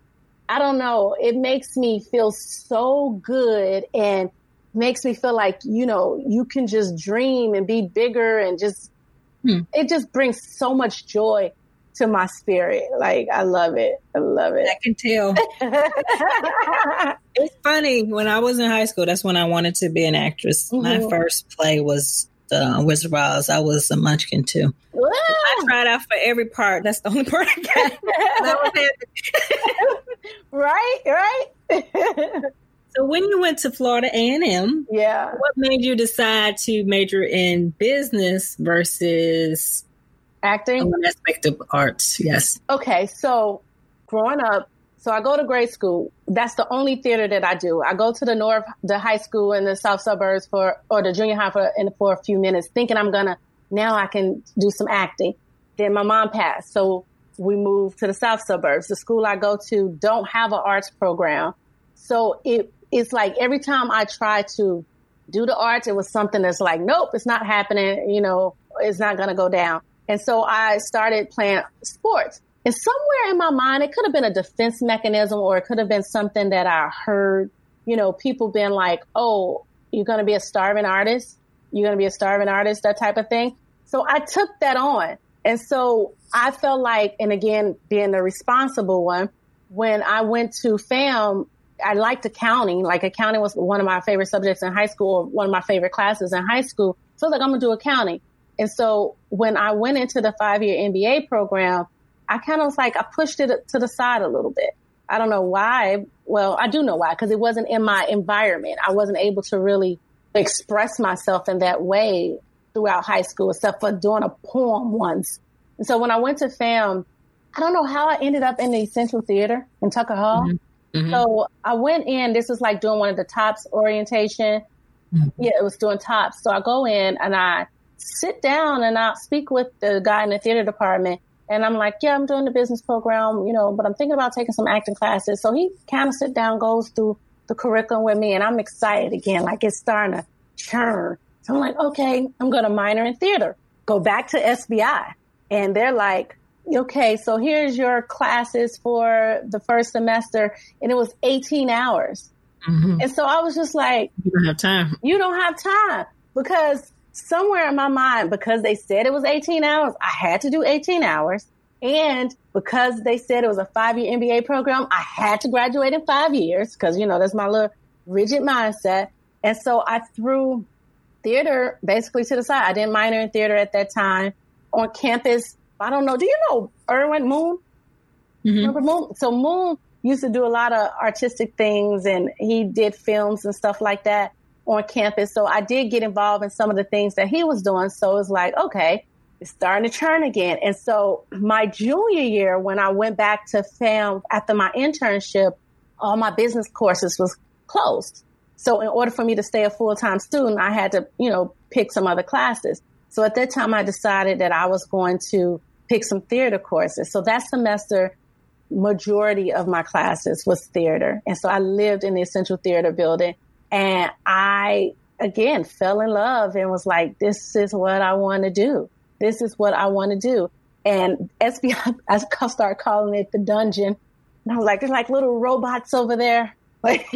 I don't know. It makes me feel so good and makes me feel like, you know, you can just dream and be bigger and just, hmm. it just brings so much joy to my spirit. Like I love it. I love it. I can tell. it's funny. When I was in high school, that's when I wanted to be an actress. Mm-hmm. My first play was the Wizard of Oz. I was a munchkin too. I tried out for every part. That's the only part I got. right, right. so when you went to Florida A and M, yeah, what made you decide to major in business versus acting aspect of arts yes okay so growing up so i go to grade school that's the only theater that i do i go to the north the high school in the south suburbs for or the junior high for, in, for a few minutes thinking i'm gonna now i can do some acting then my mom passed so we moved to the south suburbs. The school I go to don't have an arts program. So it it's like every time I try to do the arts, it was something that's like, nope, it's not happening. You know, it's not to go down. And so I started playing sports. And somewhere in my mind, it could have been a defense mechanism or it could have been something that I heard, you know, people being like, oh, you're going to be a starving artist. You're going to be a starving artist, that type of thing. So I took that on. And so I felt like, and again, being the responsible one, when I went to FAM, I liked accounting. Like accounting was one of my favorite subjects in high school, or one of my favorite classes in high school. So I was like, I'm gonna do accounting. And so when I went into the five year MBA program, I kind of was like, I pushed it to the side a little bit. I don't know why. Well, I do know why, because it wasn't in my environment. I wasn't able to really express myself in that way throughout high school, except for doing a poem once. And so when I went to FAM, I don't know how I ended up in the Essential Theater in Tucker Hall. Mm-hmm. Mm-hmm. So I went in, this was like doing one of the tops orientation. Mm-hmm. Yeah, it was doing tops. So I go in and I sit down and I'll speak with the guy in the theater department. And I'm like, yeah, I'm doing the business program, you know, but I'm thinking about taking some acting classes. So he kind of sit down, goes through the curriculum with me and I'm excited again. Like it's starting to churn. So I'm like, okay, I'm going to minor in theater, go back to SBI. And they're like, okay, so here's your classes for the first semester. And it was 18 hours. Mm-hmm. And so I was just like, you don't have time. You don't have time because somewhere in my mind, because they said it was 18 hours, I had to do 18 hours. And because they said it was a five year MBA program, I had to graduate in five years because, you know, that's my little rigid mindset. And so I threw theater basically to the side. I didn't minor in theater at that time. On campus, I don't know. Do you know Erwin Moon? Mm-hmm. Remember Moon? So Moon used to do a lot of artistic things and he did films and stuff like that on campus. So I did get involved in some of the things that he was doing. So it was like, okay, it's starting to churn again. And so my junior year, when I went back to FAM after my internship, all my business courses was closed. So in order for me to stay a full-time student, I had to, you know, pick some other classes. So at that time, I decided that I was going to pick some theater courses. So that semester, majority of my classes was theater. And so I lived in the Essential Theater building and I, again, fell in love and was like, this is what I want to do. This is what I want to do. And SBI, I started calling it the dungeon. And I was like, there's like little robots over there. Like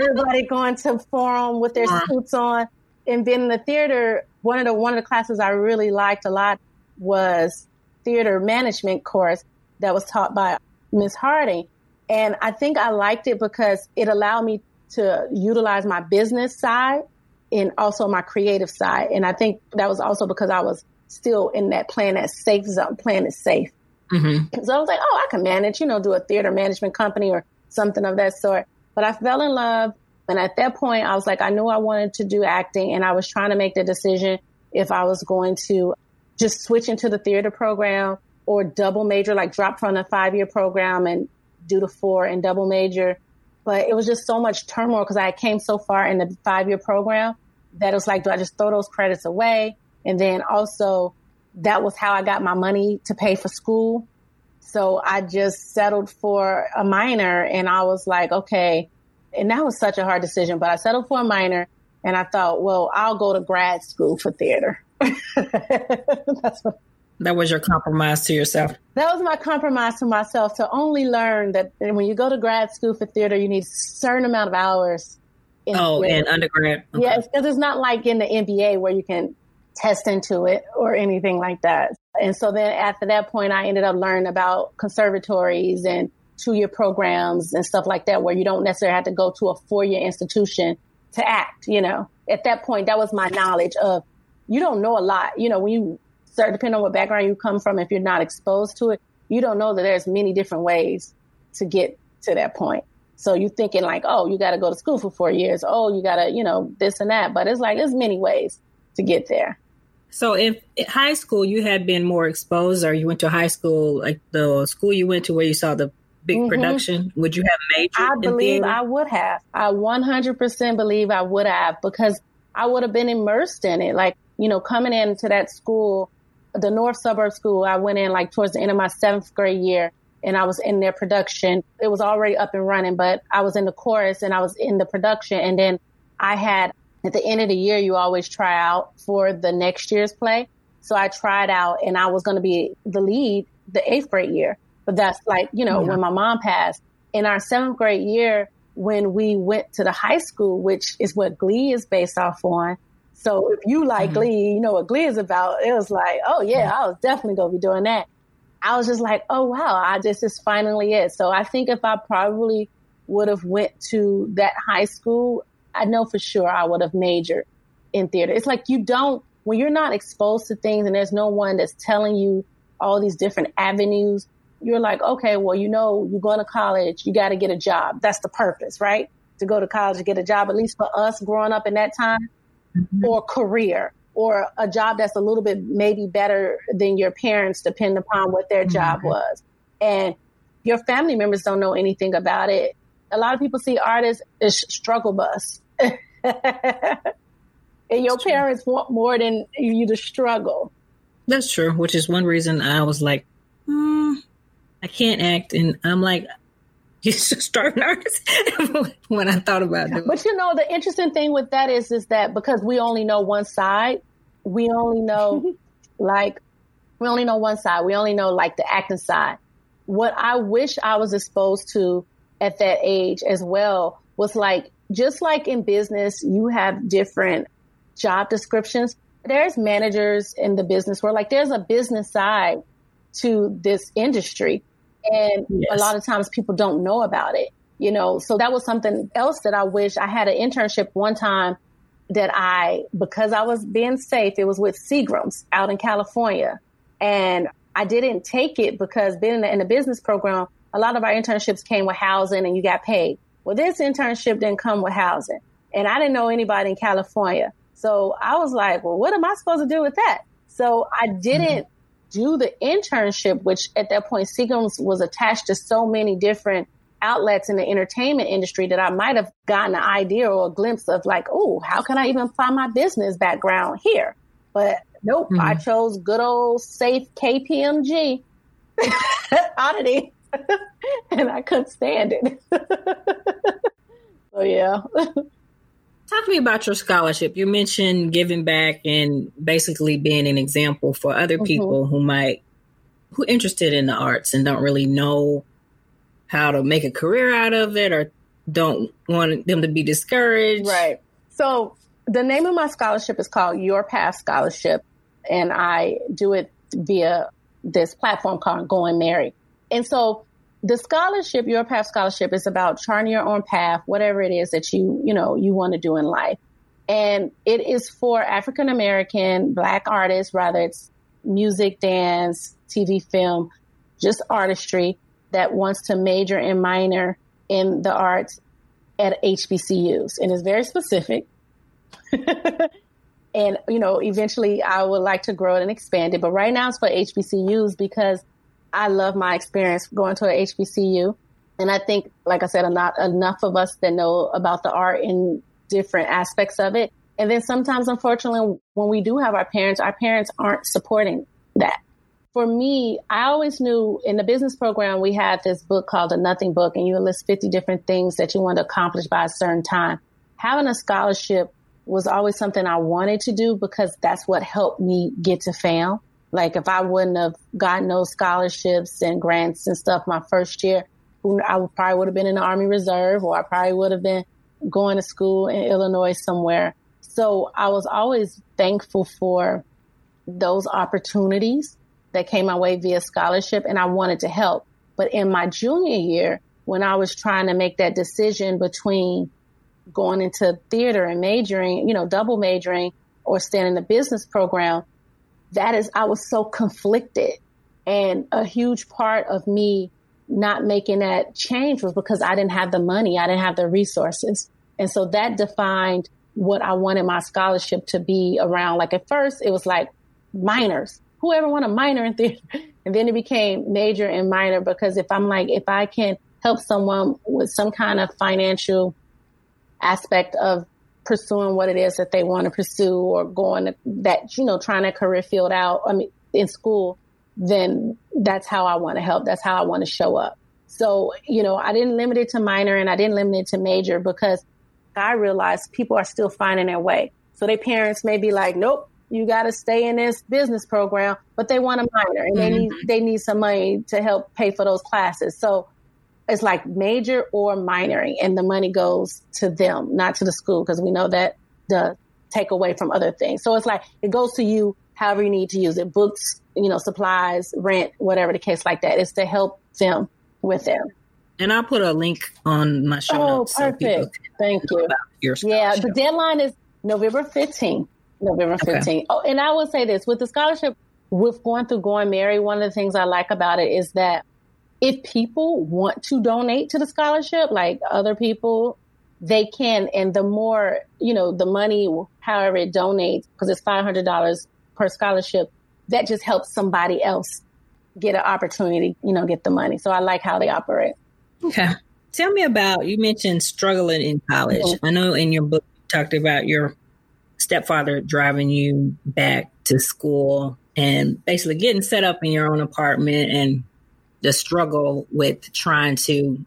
everybody going to forum with their suits on and being in the theater, one of the one of the classes I really liked a lot was theater management course that was taught by Miss Harding. And I think I liked it because it allowed me to utilize my business side and also my creative side. And I think that was also because I was still in that plan that safe zone, playing it safe. Mm-hmm. So I was like, oh, I can manage, you know, do a theater management company or something of that sort. But I fell in love and at that point, I was like, I knew I wanted to do acting and I was trying to make the decision if I was going to just switch into the theater program or double major, like drop from the five year program and do the four and double major. But it was just so much turmoil because I came so far in the five year program that it was like, do I just throw those credits away? And then also that was how I got my money to pay for school. So I just settled for a minor and I was like, okay, and that was such a hard decision, but I settled for a minor and I thought, well, I'll go to grad school for theater. That's what, that was your compromise to yourself. That was my compromise to myself to only learn that when you go to grad school for theater, you need a certain amount of hours. In oh, in undergrad. Okay. Yeah, because it's not like in the MBA where you can test into it or anything like that. And so then after that point, I ended up learning about conservatories and two year programs and stuff like that, where you don't necessarily have to go to a four year institution to act, you know. At that point, that was my knowledge of you don't know a lot. You know, when you start, depending on what background you come from, if you're not exposed to it, you don't know that there's many different ways to get to that point. So you're thinking like, oh, you got to go to school for four years. Oh, you got to, you know, this and that. But it's like, there's many ways to get there. So if high school you had been more exposed or you went to high school, like the school you went to where you saw the big mm-hmm. production, would you have majored? I believe I would have. I 100% believe I would have because I would have been immersed in it. Like, you know, coming into that school, the North Suburb School. I went in like towards the end of my seventh grade year and I was in their production. It was already up and running, but I was in the chorus and I was in the production. And then I had at the end of the year, you always try out for the next year's play. So I tried out and I was going to be the lead the eighth grade year. But that's like, you know, yeah. when my mom passed in our seventh grade year, when we went to the high school, which is what Glee is based off on. So if you like mm-hmm. Glee, you know what Glee is about. It was like, oh yeah, I was definitely going to be doing that. I was just like, oh wow, I just is finally it. So I think if I probably would have went to that high school, I know for sure I would have majored in theater. It's like you don't when you're not exposed to things and there's no one that's telling you all these different avenues. You're like, okay, well, you know, you're going to college, you got to get a job. That's the purpose, right? To go to college to get a job, at least for us growing up in that time, mm-hmm. or career or a job that's a little bit maybe better than your parents, depending upon what their mm-hmm. job was. And your family members don't know anything about it. A lot of people see artists as struggle bus. and your That's parents true. want more than you to struggle. That's true, which is one reason I was like, hmm, I can't act. And I'm like, you start an artist when I thought about it. But you know, the interesting thing with that is, is that because we only know one side, we only know like we only know one side. We only know like the acting side. What I wish I was exposed to at that age as well was like just like in business, you have different job descriptions. There's managers in the business where like there's a business side to this industry. And yes. a lot of times people don't know about it, you know. So that was something else that I wish I had an internship one time that I, because I was being safe, it was with Seagram's out in California. And I didn't take it because being in the, in the business program, a lot of our internships came with housing and you got paid. Well, this internship didn't come with housing. And I didn't know anybody in California. So I was like, well, what am I supposed to do with that? So I didn't. Do the internship, which at that point, Seagram's was attached to so many different outlets in the entertainment industry that I might have gotten an idea or a glimpse of like, oh, how can I even apply my business background here? But nope, mm-hmm. I chose good old safe KPMG oddity and I couldn't stand it. so yeah. Talk to me about your scholarship. You mentioned giving back and basically being an example for other mm-hmm. people who might who interested in the arts and don't really know how to make a career out of it or don't want them to be discouraged. Right. So the name of my scholarship is called Your Path Scholarship, and I do it via this platform called Going Merry. And so the scholarship, Your Path Scholarship, is about charting your own path, whatever it is that you, you know, you want to do in life. And it is for African American black artists, whether it's music, dance, TV, film, just artistry that wants to major and minor in the arts at HBCUs. And it's very specific. and, you know, eventually I would like to grow it and expand it. But right now it's for HBCUs because I love my experience going to a HBCU. And I think, like I said, not enough of us that know about the art in different aspects of it. And then sometimes, unfortunately, when we do have our parents, our parents aren't supporting that for me, I always knew in the business program, we had this book called the Nothing Book, and you list 50 different things that you want to accomplish by a certain time. Having a scholarship was always something I wanted to do because that's what helped me get to FAM. Like if I wouldn't have gotten those scholarships and grants and stuff my first year, I would probably would have been in the Army Reserve or I probably would have been going to school in Illinois somewhere. So I was always thankful for those opportunities that came my way via scholarship and I wanted to help. But in my junior year, when I was trying to make that decision between going into theater and majoring, you know, double majoring or staying in the business program, that is, I was so conflicted. And a huge part of me not making that change was because I didn't have the money, I didn't have the resources. And so that defined what I wanted my scholarship to be around. Like at first, it was like minors whoever want a minor in theater. And then it became major and minor because if I'm like, if I can help someone with some kind of financial aspect of pursuing what it is that they want to pursue or going to, that, you know, trying a career field out, I mean, in school, then that's how I want to help. That's how I want to show up. So, you know, I didn't limit it to minor and I didn't limit it to major because I realized people are still finding their way. So their parents may be like, nope, you got to stay in this business program, but they want a minor and mm-hmm. they need, they need some money to help pay for those classes. So it's like major or minoring and the money goes to them, not to the school because we know that the take away from other things. So it's like it goes to you however you need to use it. Books, you know, supplies, rent, whatever the case like that. It's to help them with them. And I'll put a link on my show oh, notes. perfect. So Thank you. Your yeah, the deadline is November 15th. November 15th. Okay. Oh, and I will say this with the scholarship, with going through Going Merry, one of the things I like about it is that if people want to donate to the scholarship, like other people, they can. And the more, you know, the money, however it donates, because it's $500 per scholarship, that just helps somebody else get an opportunity, you know, get the money. So I like how they operate. Okay. Tell me about, you mentioned struggling in college. Mm-hmm. I know in your book you talked about your stepfather driving you back to school and basically getting set up in your own apartment and the struggle with trying to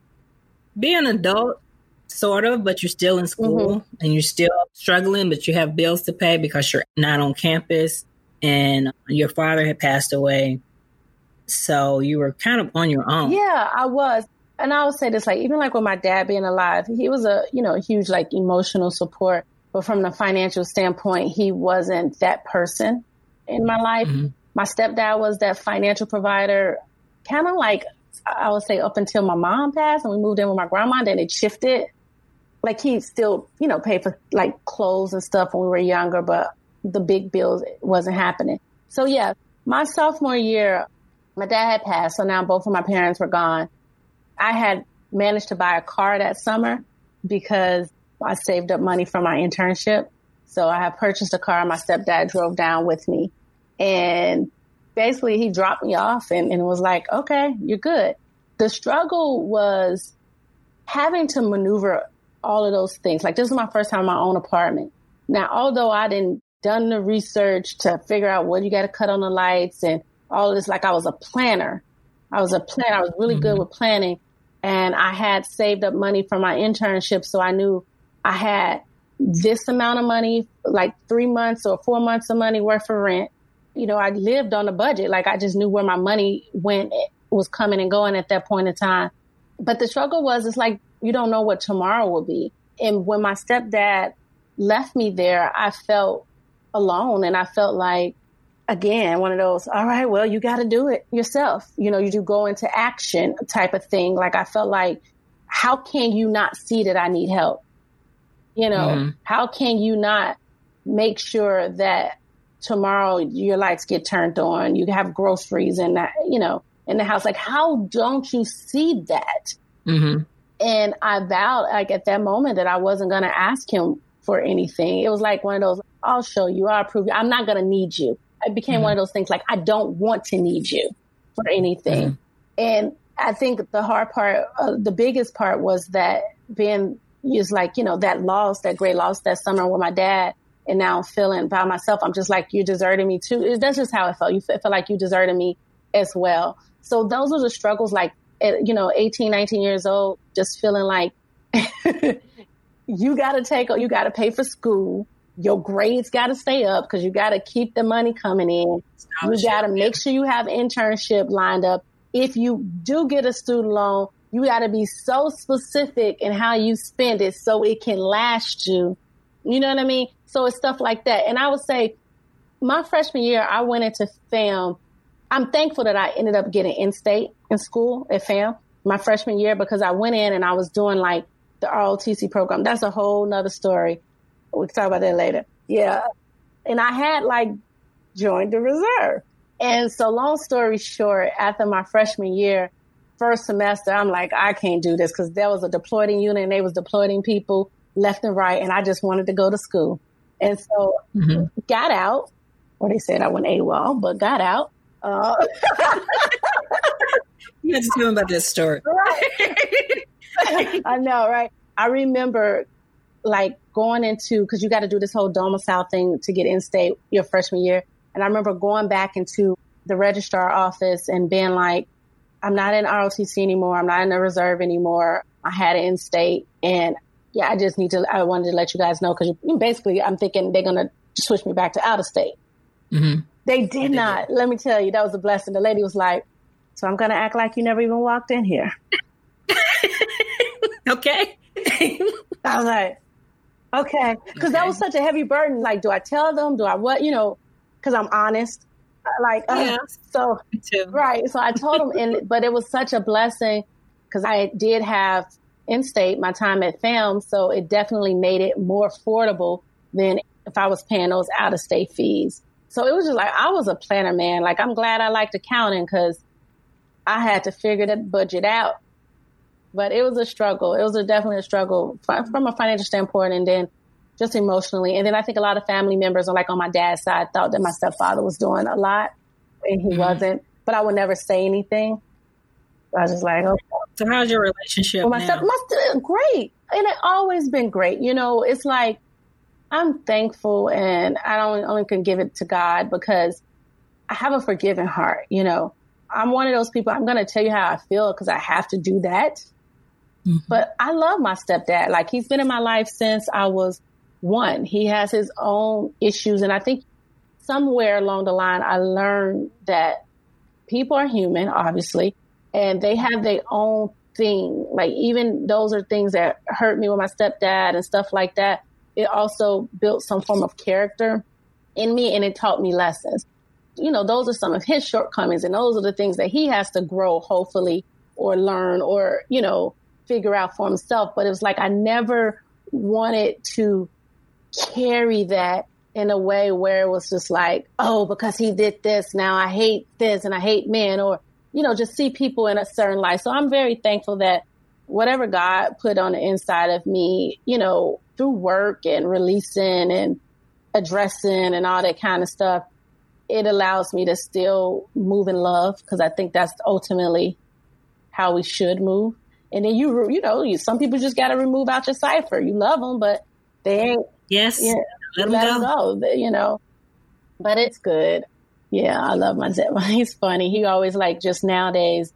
be an adult sort of but you're still in school mm-hmm. and you're still struggling but you have bills to pay because you're not on campus and your father had passed away. So you were kind of on your own. Yeah i was. And i would say this like even like with my dad being alive he was a you know huge like emotional support. But from the financial standpoint he wasn't that person in my life. Mm-hmm. my stepdad was that financial provider kind of like I would say up until my mom passed and we moved in with my grandma, then it shifted. Like he still, you know, paid for like clothes and stuff when we were younger, but the big bills wasn't happening. So yeah, my sophomore year, my dad had passed, so now both of my parents were gone. I had managed to buy a car that summer because I saved up money for my internship. So I had purchased a car. My stepdad drove down with me and basically he dropped me off and, and was like, okay, you're good. The struggle was having to maneuver all of those things. Like this was my first time in my own apartment. Now, although I didn't done the research to figure out what you got to cut on the lights and all of this, like I was a planner. I was a planner. I was really mm-hmm. good with planning and I had saved up money for my internship. So I knew I had this amount of money, like three months or four months of money worth of rent you know, I lived on a budget. Like I just knew where my money went, was coming and going at that point in time. But the struggle was, it's like, you don't know what tomorrow will be. And when my stepdad left me there, I felt alone and I felt like, again, one of those, all right, well, you got to do it yourself. You know, you do go into action type of thing. Like I felt like, how can you not see that I need help? You know, mm-hmm. how can you not make sure that tomorrow your lights get turned on, you have groceries and that, you know, in the house. Like, how don't you see that? Mm-hmm. And I vowed, like, at that moment that I wasn't going to ask him for anything. It was like one of those, I'll show you, I'll prove you. I'm not going to need you. It became mm-hmm. one of those things like, I don't want to need you for anything. Mm-hmm. And I think the hard part, uh, the biggest part was that being is like, you know, that loss, that great loss that summer with my dad and now I'm feeling by myself. I'm just like, you deserted me too. That's just how it felt. You feel like you deserted me as well. So those are the struggles, like, at, you know, 18, 19 years old, just feeling like you got to take, you got to pay for school. Your grades got to stay up because you got to keep the money coming in. You got to make sure you have internship lined up. If you do get a student loan, you got to be so specific in how you spend it so it can last you. You know what I mean? So it's stuff like that. And I would say my freshman year, I went into FAM. I'm thankful that I ended up getting in state in school at FAM my freshman year because I went in and I was doing like the ROTC program. That's a whole nother story. We can talk about that later. Yeah. And I had like joined the reserve. And so long story short, after my freshman year, first semester, I'm like, I can't do this because there was a deploying unit and they was deploying people left and right. And I just wanted to go to school. And so mm-hmm. got out, or they said I went AWOL, but got out. Uh, you had to tell about this story. Right. I know, right? I remember like going into, because you got to do this whole domicile thing to get in state your freshman year. And I remember going back into the registrar office and being like, I'm not in ROTC anymore. I'm not in the reserve anymore. I had it in state. And yeah, I just need to, I wanted to let you guys know because basically I'm thinking they're going to switch me back to out of state. Mm-hmm. They did not. Let me tell you, that was a blessing. The lady was like, so I'm going to act like you never even walked in here. okay. I was like, okay. Because okay. that was such a heavy burden. Like, do I tell them? Do I what? You know, because I'm honest. Like, uh, yeah. so, right. So I told them, and but it was such a blessing because I did have in state my time at FAM. So it definitely made it more affordable than if I was paying those out of state fees. So it was just like, I was a planner, man. Like, I'm glad I liked accounting because I had to figure that budget out. But it was a struggle. It was a, definitely a struggle from a financial standpoint and then just emotionally. And then I think a lot of family members, are like on my dad's side, thought that my stepfather was doing a lot and he mm-hmm. wasn't. But I would never say anything. I was just like, okay. So how's your relationship well, my now? Step, my, great. And it always been great. You know, it's like I'm thankful and I don't only can give it to God because I have a forgiving heart. You know, I'm one of those people, I'm going to tell you how I feel because I have to do that. Mm-hmm. But I love my stepdad. Like he's been in my life since I was one. He has his own issues. And I think somewhere along the line, I learned that people are human, obviously, and they have their own thing. Like even those are things that hurt me with my stepdad and stuff like that. It also built some form of character in me and it taught me lessons you know, those are some of his shortcomings and those are the things that he has to grow, hopefully, or learn or, you know, figure out for himself. But it was like I never wanted to carry that in a way where it was just like, oh, because he did this, now I hate this and I hate men, or, you know, just see people in a certain light. So I'm very thankful that whatever God put on the inside of me, you know, through work and releasing and addressing and all that kind of stuff, it allows me to still move in love because I think that's ultimately how we should move. And then you, you know, you, some people just got to remove out your cipher. You love them, but they ain't. Yes. You know, let, let them go. go. You know, but it's good. Yeah, I love my dad. He's funny. He always like just nowadays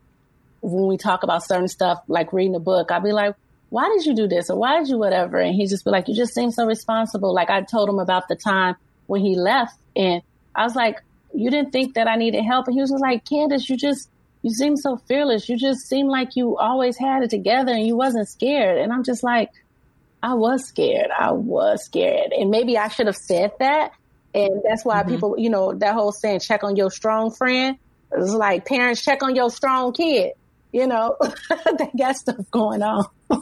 when we talk about certain stuff, like reading a book, I'd be like, why did you do this? Or why did you whatever? And he just be like, you just seem so responsible. Like I told him about the time when he left and I was like, you didn't think that I needed help. And he was just like, Candace, you just, you seem so fearless. You just seem like you always had it together and you wasn't scared. And I'm just like, I was scared. I was scared. And maybe I should have said that. And that's why mm-hmm. people, you know, that whole saying, check on your strong friend. It's like parents check on your strong kid. You know, they got stuff going on.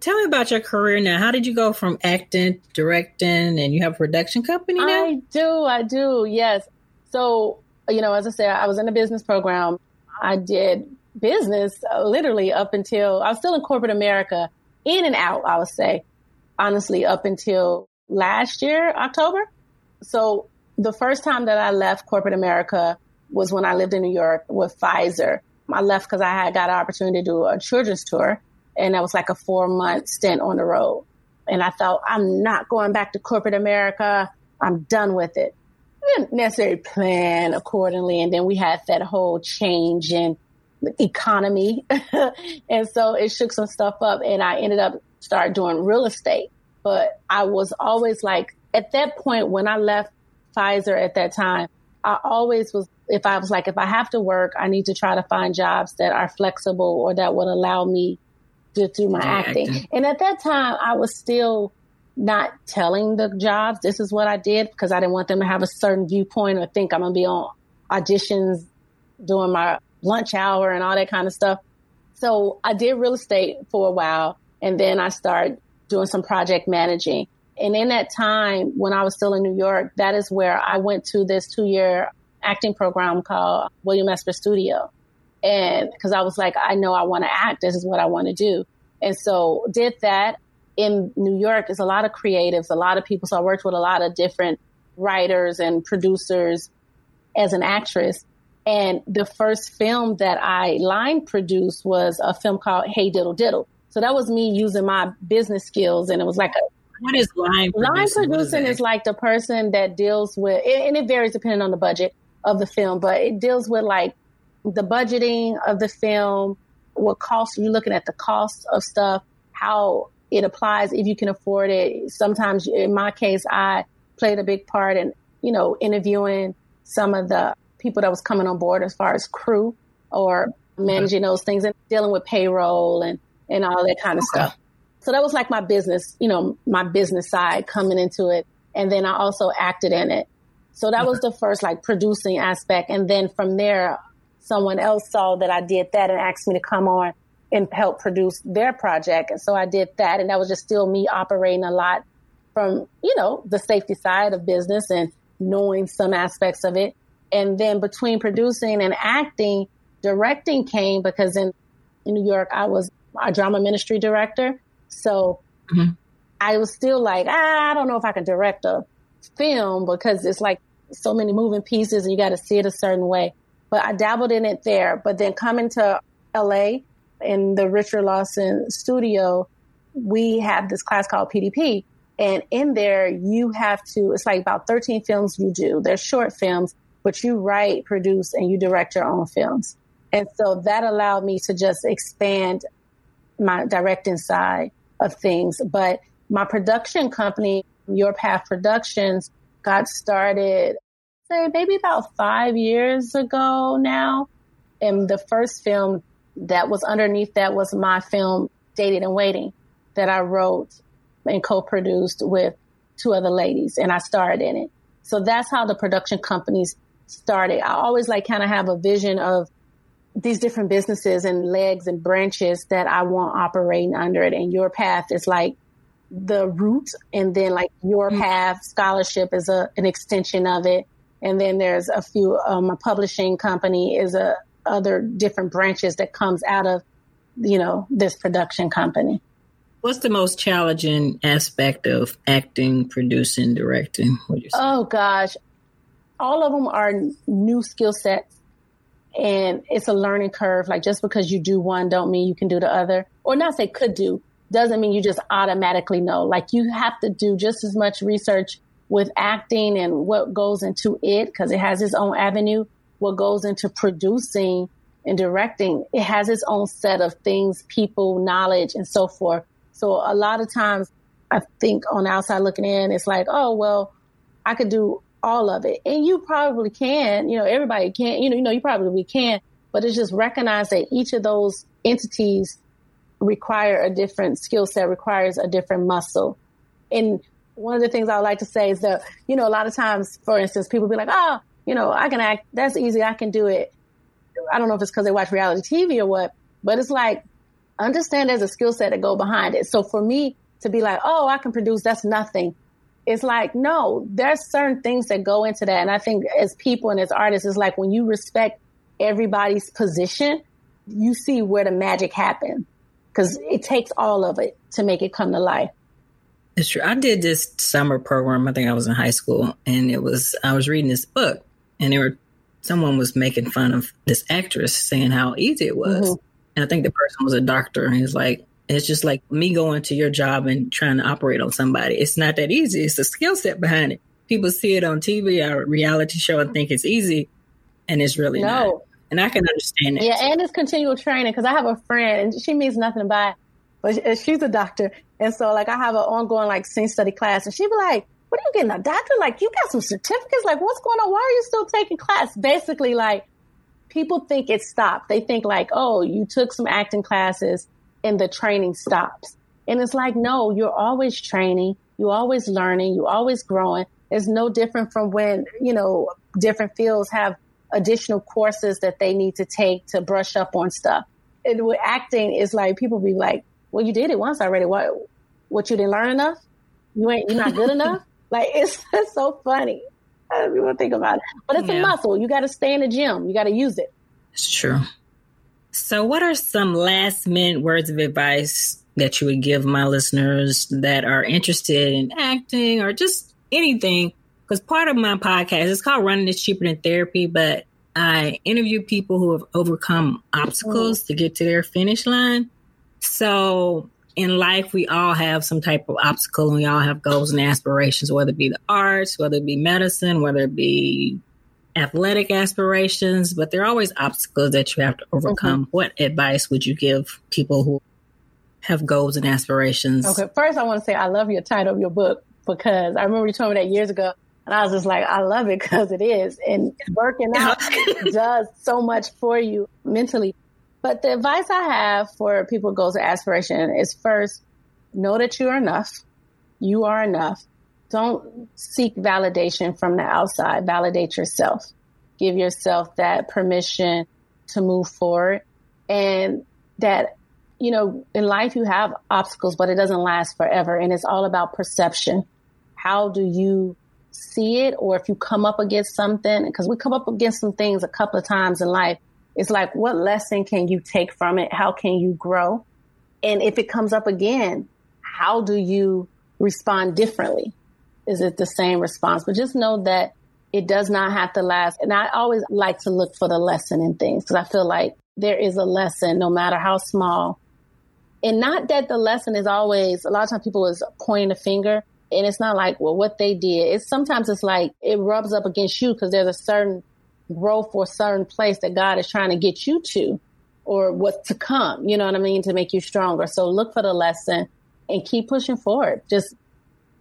Tell me about your career now. How did you go from acting, directing, and you have a production company now? I do, I do, yes. So, you know, as I said, I was in a business program. I did business uh, literally up until I was still in corporate America, in and out, I would say, honestly, up until last year, October. So the first time that I left corporate America was when I lived in New York with Pfizer. I left because I had got an opportunity to do a children's tour, and that was like a four month stint on the road. And I thought, I'm not going back to corporate America. I'm done with it didn't necessarily plan accordingly. And then we had that whole change in the economy. and so it shook some stuff up and I ended up start doing real estate. But I was always like, at that point when I left Pfizer at that time, I always was, if I was like, if I have to work, I need to try to find jobs that are flexible or that would allow me to do my acting. acting. And at that time, I was still not telling the jobs this is what I did because I didn't want them to have a certain viewpoint or think I'm going to be on auditions during my lunch hour and all that kind of stuff. So I did real estate for a while and then I started doing some project managing. And in that time when I was still in New York, that is where I went to this two year acting program called William Esper Studio. And because I was like, I know I want to act. This is what I want to do. And so did that in New York is a lot of creatives, a lot of people. So I worked with a lot of different writers and producers as an actress. And the first film that I line produced was a film called Hey Diddle Diddle. So that was me using my business skills. And it was like a what is line producing? Line producing is, is, like the person that deals with, and it varies depending on the budget, of the film, but it deals with like the budgeting of the film, what costs you're looking at the cost of stuff, how it applies if you can afford it. Sometimes, in my case, I played a big part in you know interviewing some of the people that was coming on board as far as crew or managing those things and dealing with payroll and and all that kind of okay. stuff. So that was like my business, you know, my business side coming into it. And then I also acted in it. So that was the first like producing aspect. And then from there, someone else saw that I did that and asked me to come on and help produce their project. And so I did that. And that was just still me operating a lot from, you know, the safety side of business and knowing some aspects of it. And then between producing and acting, directing came because in, in New York, I was a drama ministry director. So mm-hmm. I was still like, ah, I don't know if I can direct a film because it's like so many moving pieces and you got to see it a certain way but I dabbled in it there. But then coming to LA in the Richard Lawson studio, we have this class called PDP. And in there, you have to, it's like about 13 films you do. They're short films, but you write, produce, and you direct your own films. And so that allowed me to just expand my directing side of things. But my production company, Your Path Productions, got started say maybe about five years ago now. And the first film that was underneath that was my film, Dated and Waiting, that I wrote and co produced with two other ladies, and I starred in it. So that's how the production companies started. I always like kind of have a vision of these different businesses and legs and branches that I want operating under it. And your path is like the root, and then like your mm-hmm. path scholarship is a an extension of it. And then there's a few, um, a publishing company is a other different branches that comes out of, you know, this production company. What's the most challenging aspect of acting, producing, directing? What you say? Oh gosh, all of them are new skill sets, and it's a learning curve. Like just because you do one, don't mean you can do the other, or not say could do, doesn't mean you just automatically know. Like you have to do just as much research with acting and what goes into it because it has its own avenue, what goes into producing and directing, it has its own set of things, people, knowledge, and so forth. So a lot of times I think on outside looking in, it's like, oh, well, I could do all of it. And you probably can, you know, everybody can, you know, you know, you probably can, but it's just recognize that each of those entities require a different skill set, requires a different muscle. And one of the things I like to say is that, you know, a lot of times, for instance, people be like, oh, you know, I can act, that's easy, I can do it. I don't know if it's because they watch reality TV or what, but it's like, understand there's a skill set to go behind it. So for me to be like, oh, I can produce, that's nothing. It's like, no, there's certain things that go into that. And I think as people and as artists, it's like when you respect everybody's position, you see where the magic happens because it takes all of it to make it come to life. It's true. I did this summer program. I think I was in high school, and it was I was reading this book, and there were someone was making fun of this actress, saying how easy it was. Mm-hmm. And I think the person was a doctor, and he's like, "It's just like me going to your job and trying to operate on somebody. It's not that easy. It's a skill set behind it. People see it on TV or reality show and think it's easy, and it's really no. not. And I can understand that. Yeah, and it's continual training because I have a friend, and she means nothing by it but she's a doctor. And so like I have an ongoing like scene study class and she'd be like, what are you getting a doctor? Like you got some certificates? Like what's going on? Why are you still taking class? Basically like people think it stopped. They think like, oh, you took some acting classes and the training stops. And it's like, no, you're always training. You're always learning. You're always growing. It's no different from when, you know, different fields have additional courses that they need to take to brush up on stuff. And with acting is like people be like, well, you did it once already. What, what you didn't learn enough? You ain't, you're not good enough? Like, it's, it's so funny. You want to think about it. But it's yeah. a muscle. You got to stay in the gym. You got to use it. It's true. So, what are some last minute words of advice that you would give my listeners that are interested in acting or just anything? Because part of my podcast is called Running is Cheaper Than Therapy, but I interview people who have overcome obstacles to get to their finish line. So in life, we all have some type of obstacle and we all have goals and aspirations, whether it be the arts, whether it be medicine, whether it be athletic aspirations, but there are always obstacles that you have to overcome. Mm-hmm. What advice would you give people who have goals and aspirations? Okay, first I want to say I love your title of your book because I remember you told me that years ago, and I was just like, I love it because it is, and working out does so much for you mentally. But the advice I have for people with goals and aspiration is first, know that you are enough. You are enough. Don't seek validation from the outside. Validate yourself. Give yourself that permission to move forward and that, you know, in life you have obstacles, but it doesn't last forever. And it's all about perception. How do you see it? Or if you come up against something, because we come up against some things a couple of times in life, it's like, what lesson can you take from it? How can you grow? And if it comes up again, how do you respond differently? Is it the same response? But just know that it does not have to last. And I always like to look for the lesson in things because I feel like there is a lesson no matter how small. And not that the lesson is always, a lot of times people is pointing a finger and it's not like, well, what they did. It's sometimes it's like it rubs up against you because there's a certain growth or certain place that God is trying to get you to or what to come, you know what I mean, to make you stronger. So look for the lesson and keep pushing forward. Just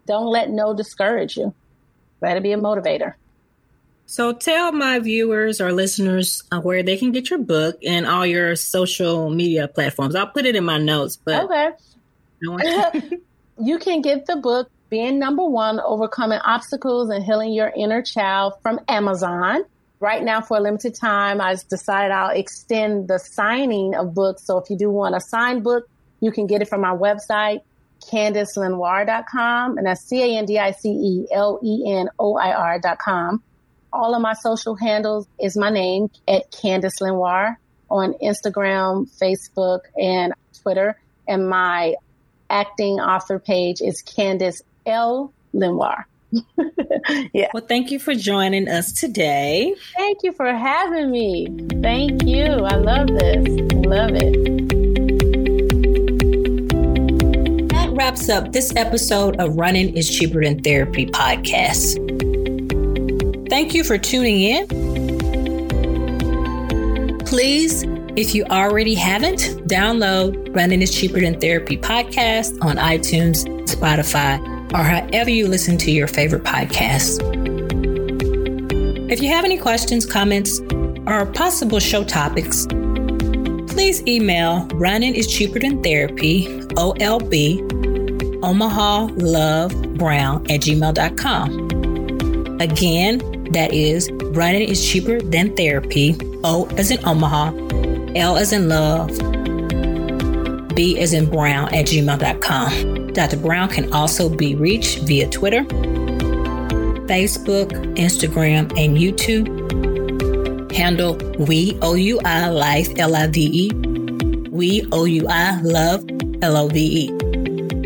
don't let no discourage you. Let it be a motivator. So tell my viewers or listeners uh, where they can get your book and all your social media platforms. I'll put it in my notes, but okay. you can get the book being number one, overcoming obstacles and healing your inner child from Amazon. Right now, for a limited time, I've decided I'll extend the signing of books. So if you do want a signed book, you can get it from my website, CandiceLenoir.com, and that's C-A-N-D-I-C-E-L-E-N-O-I-R.com. All of my social handles is my name at Candice Lenoir on Instagram, Facebook, and Twitter. And my acting author page is Candice L. Lenoir. yeah. Well, thank you for joining us today. Thank you for having me. Thank you. I love this. Love it. Wraps up this episode of Running is Cheaper Than Therapy podcast. Thank you for tuning in. Please, if you already haven't, download Running is Cheaper Than Therapy podcast on iTunes, Spotify, or however you listen to your favorite podcasts. If you have any questions, comments, or possible show topics, please email running is cheaper than therapy, OLB, Omaha Love Brown at gmail.com. Again, that is running is cheaper than therapy, O as in Omaha, L as in love, B as in Brown at gmail.com. Dr. Brown can also be reached via Twitter, Facebook, Instagram, and YouTube. Handle We OUI Life L I V E. We OUI Love L O V E.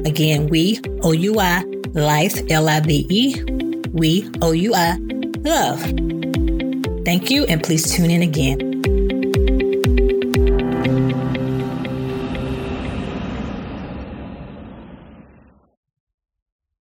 Again, We OUI Life L I V E. We OUI Love. Thank you, and please tune in again.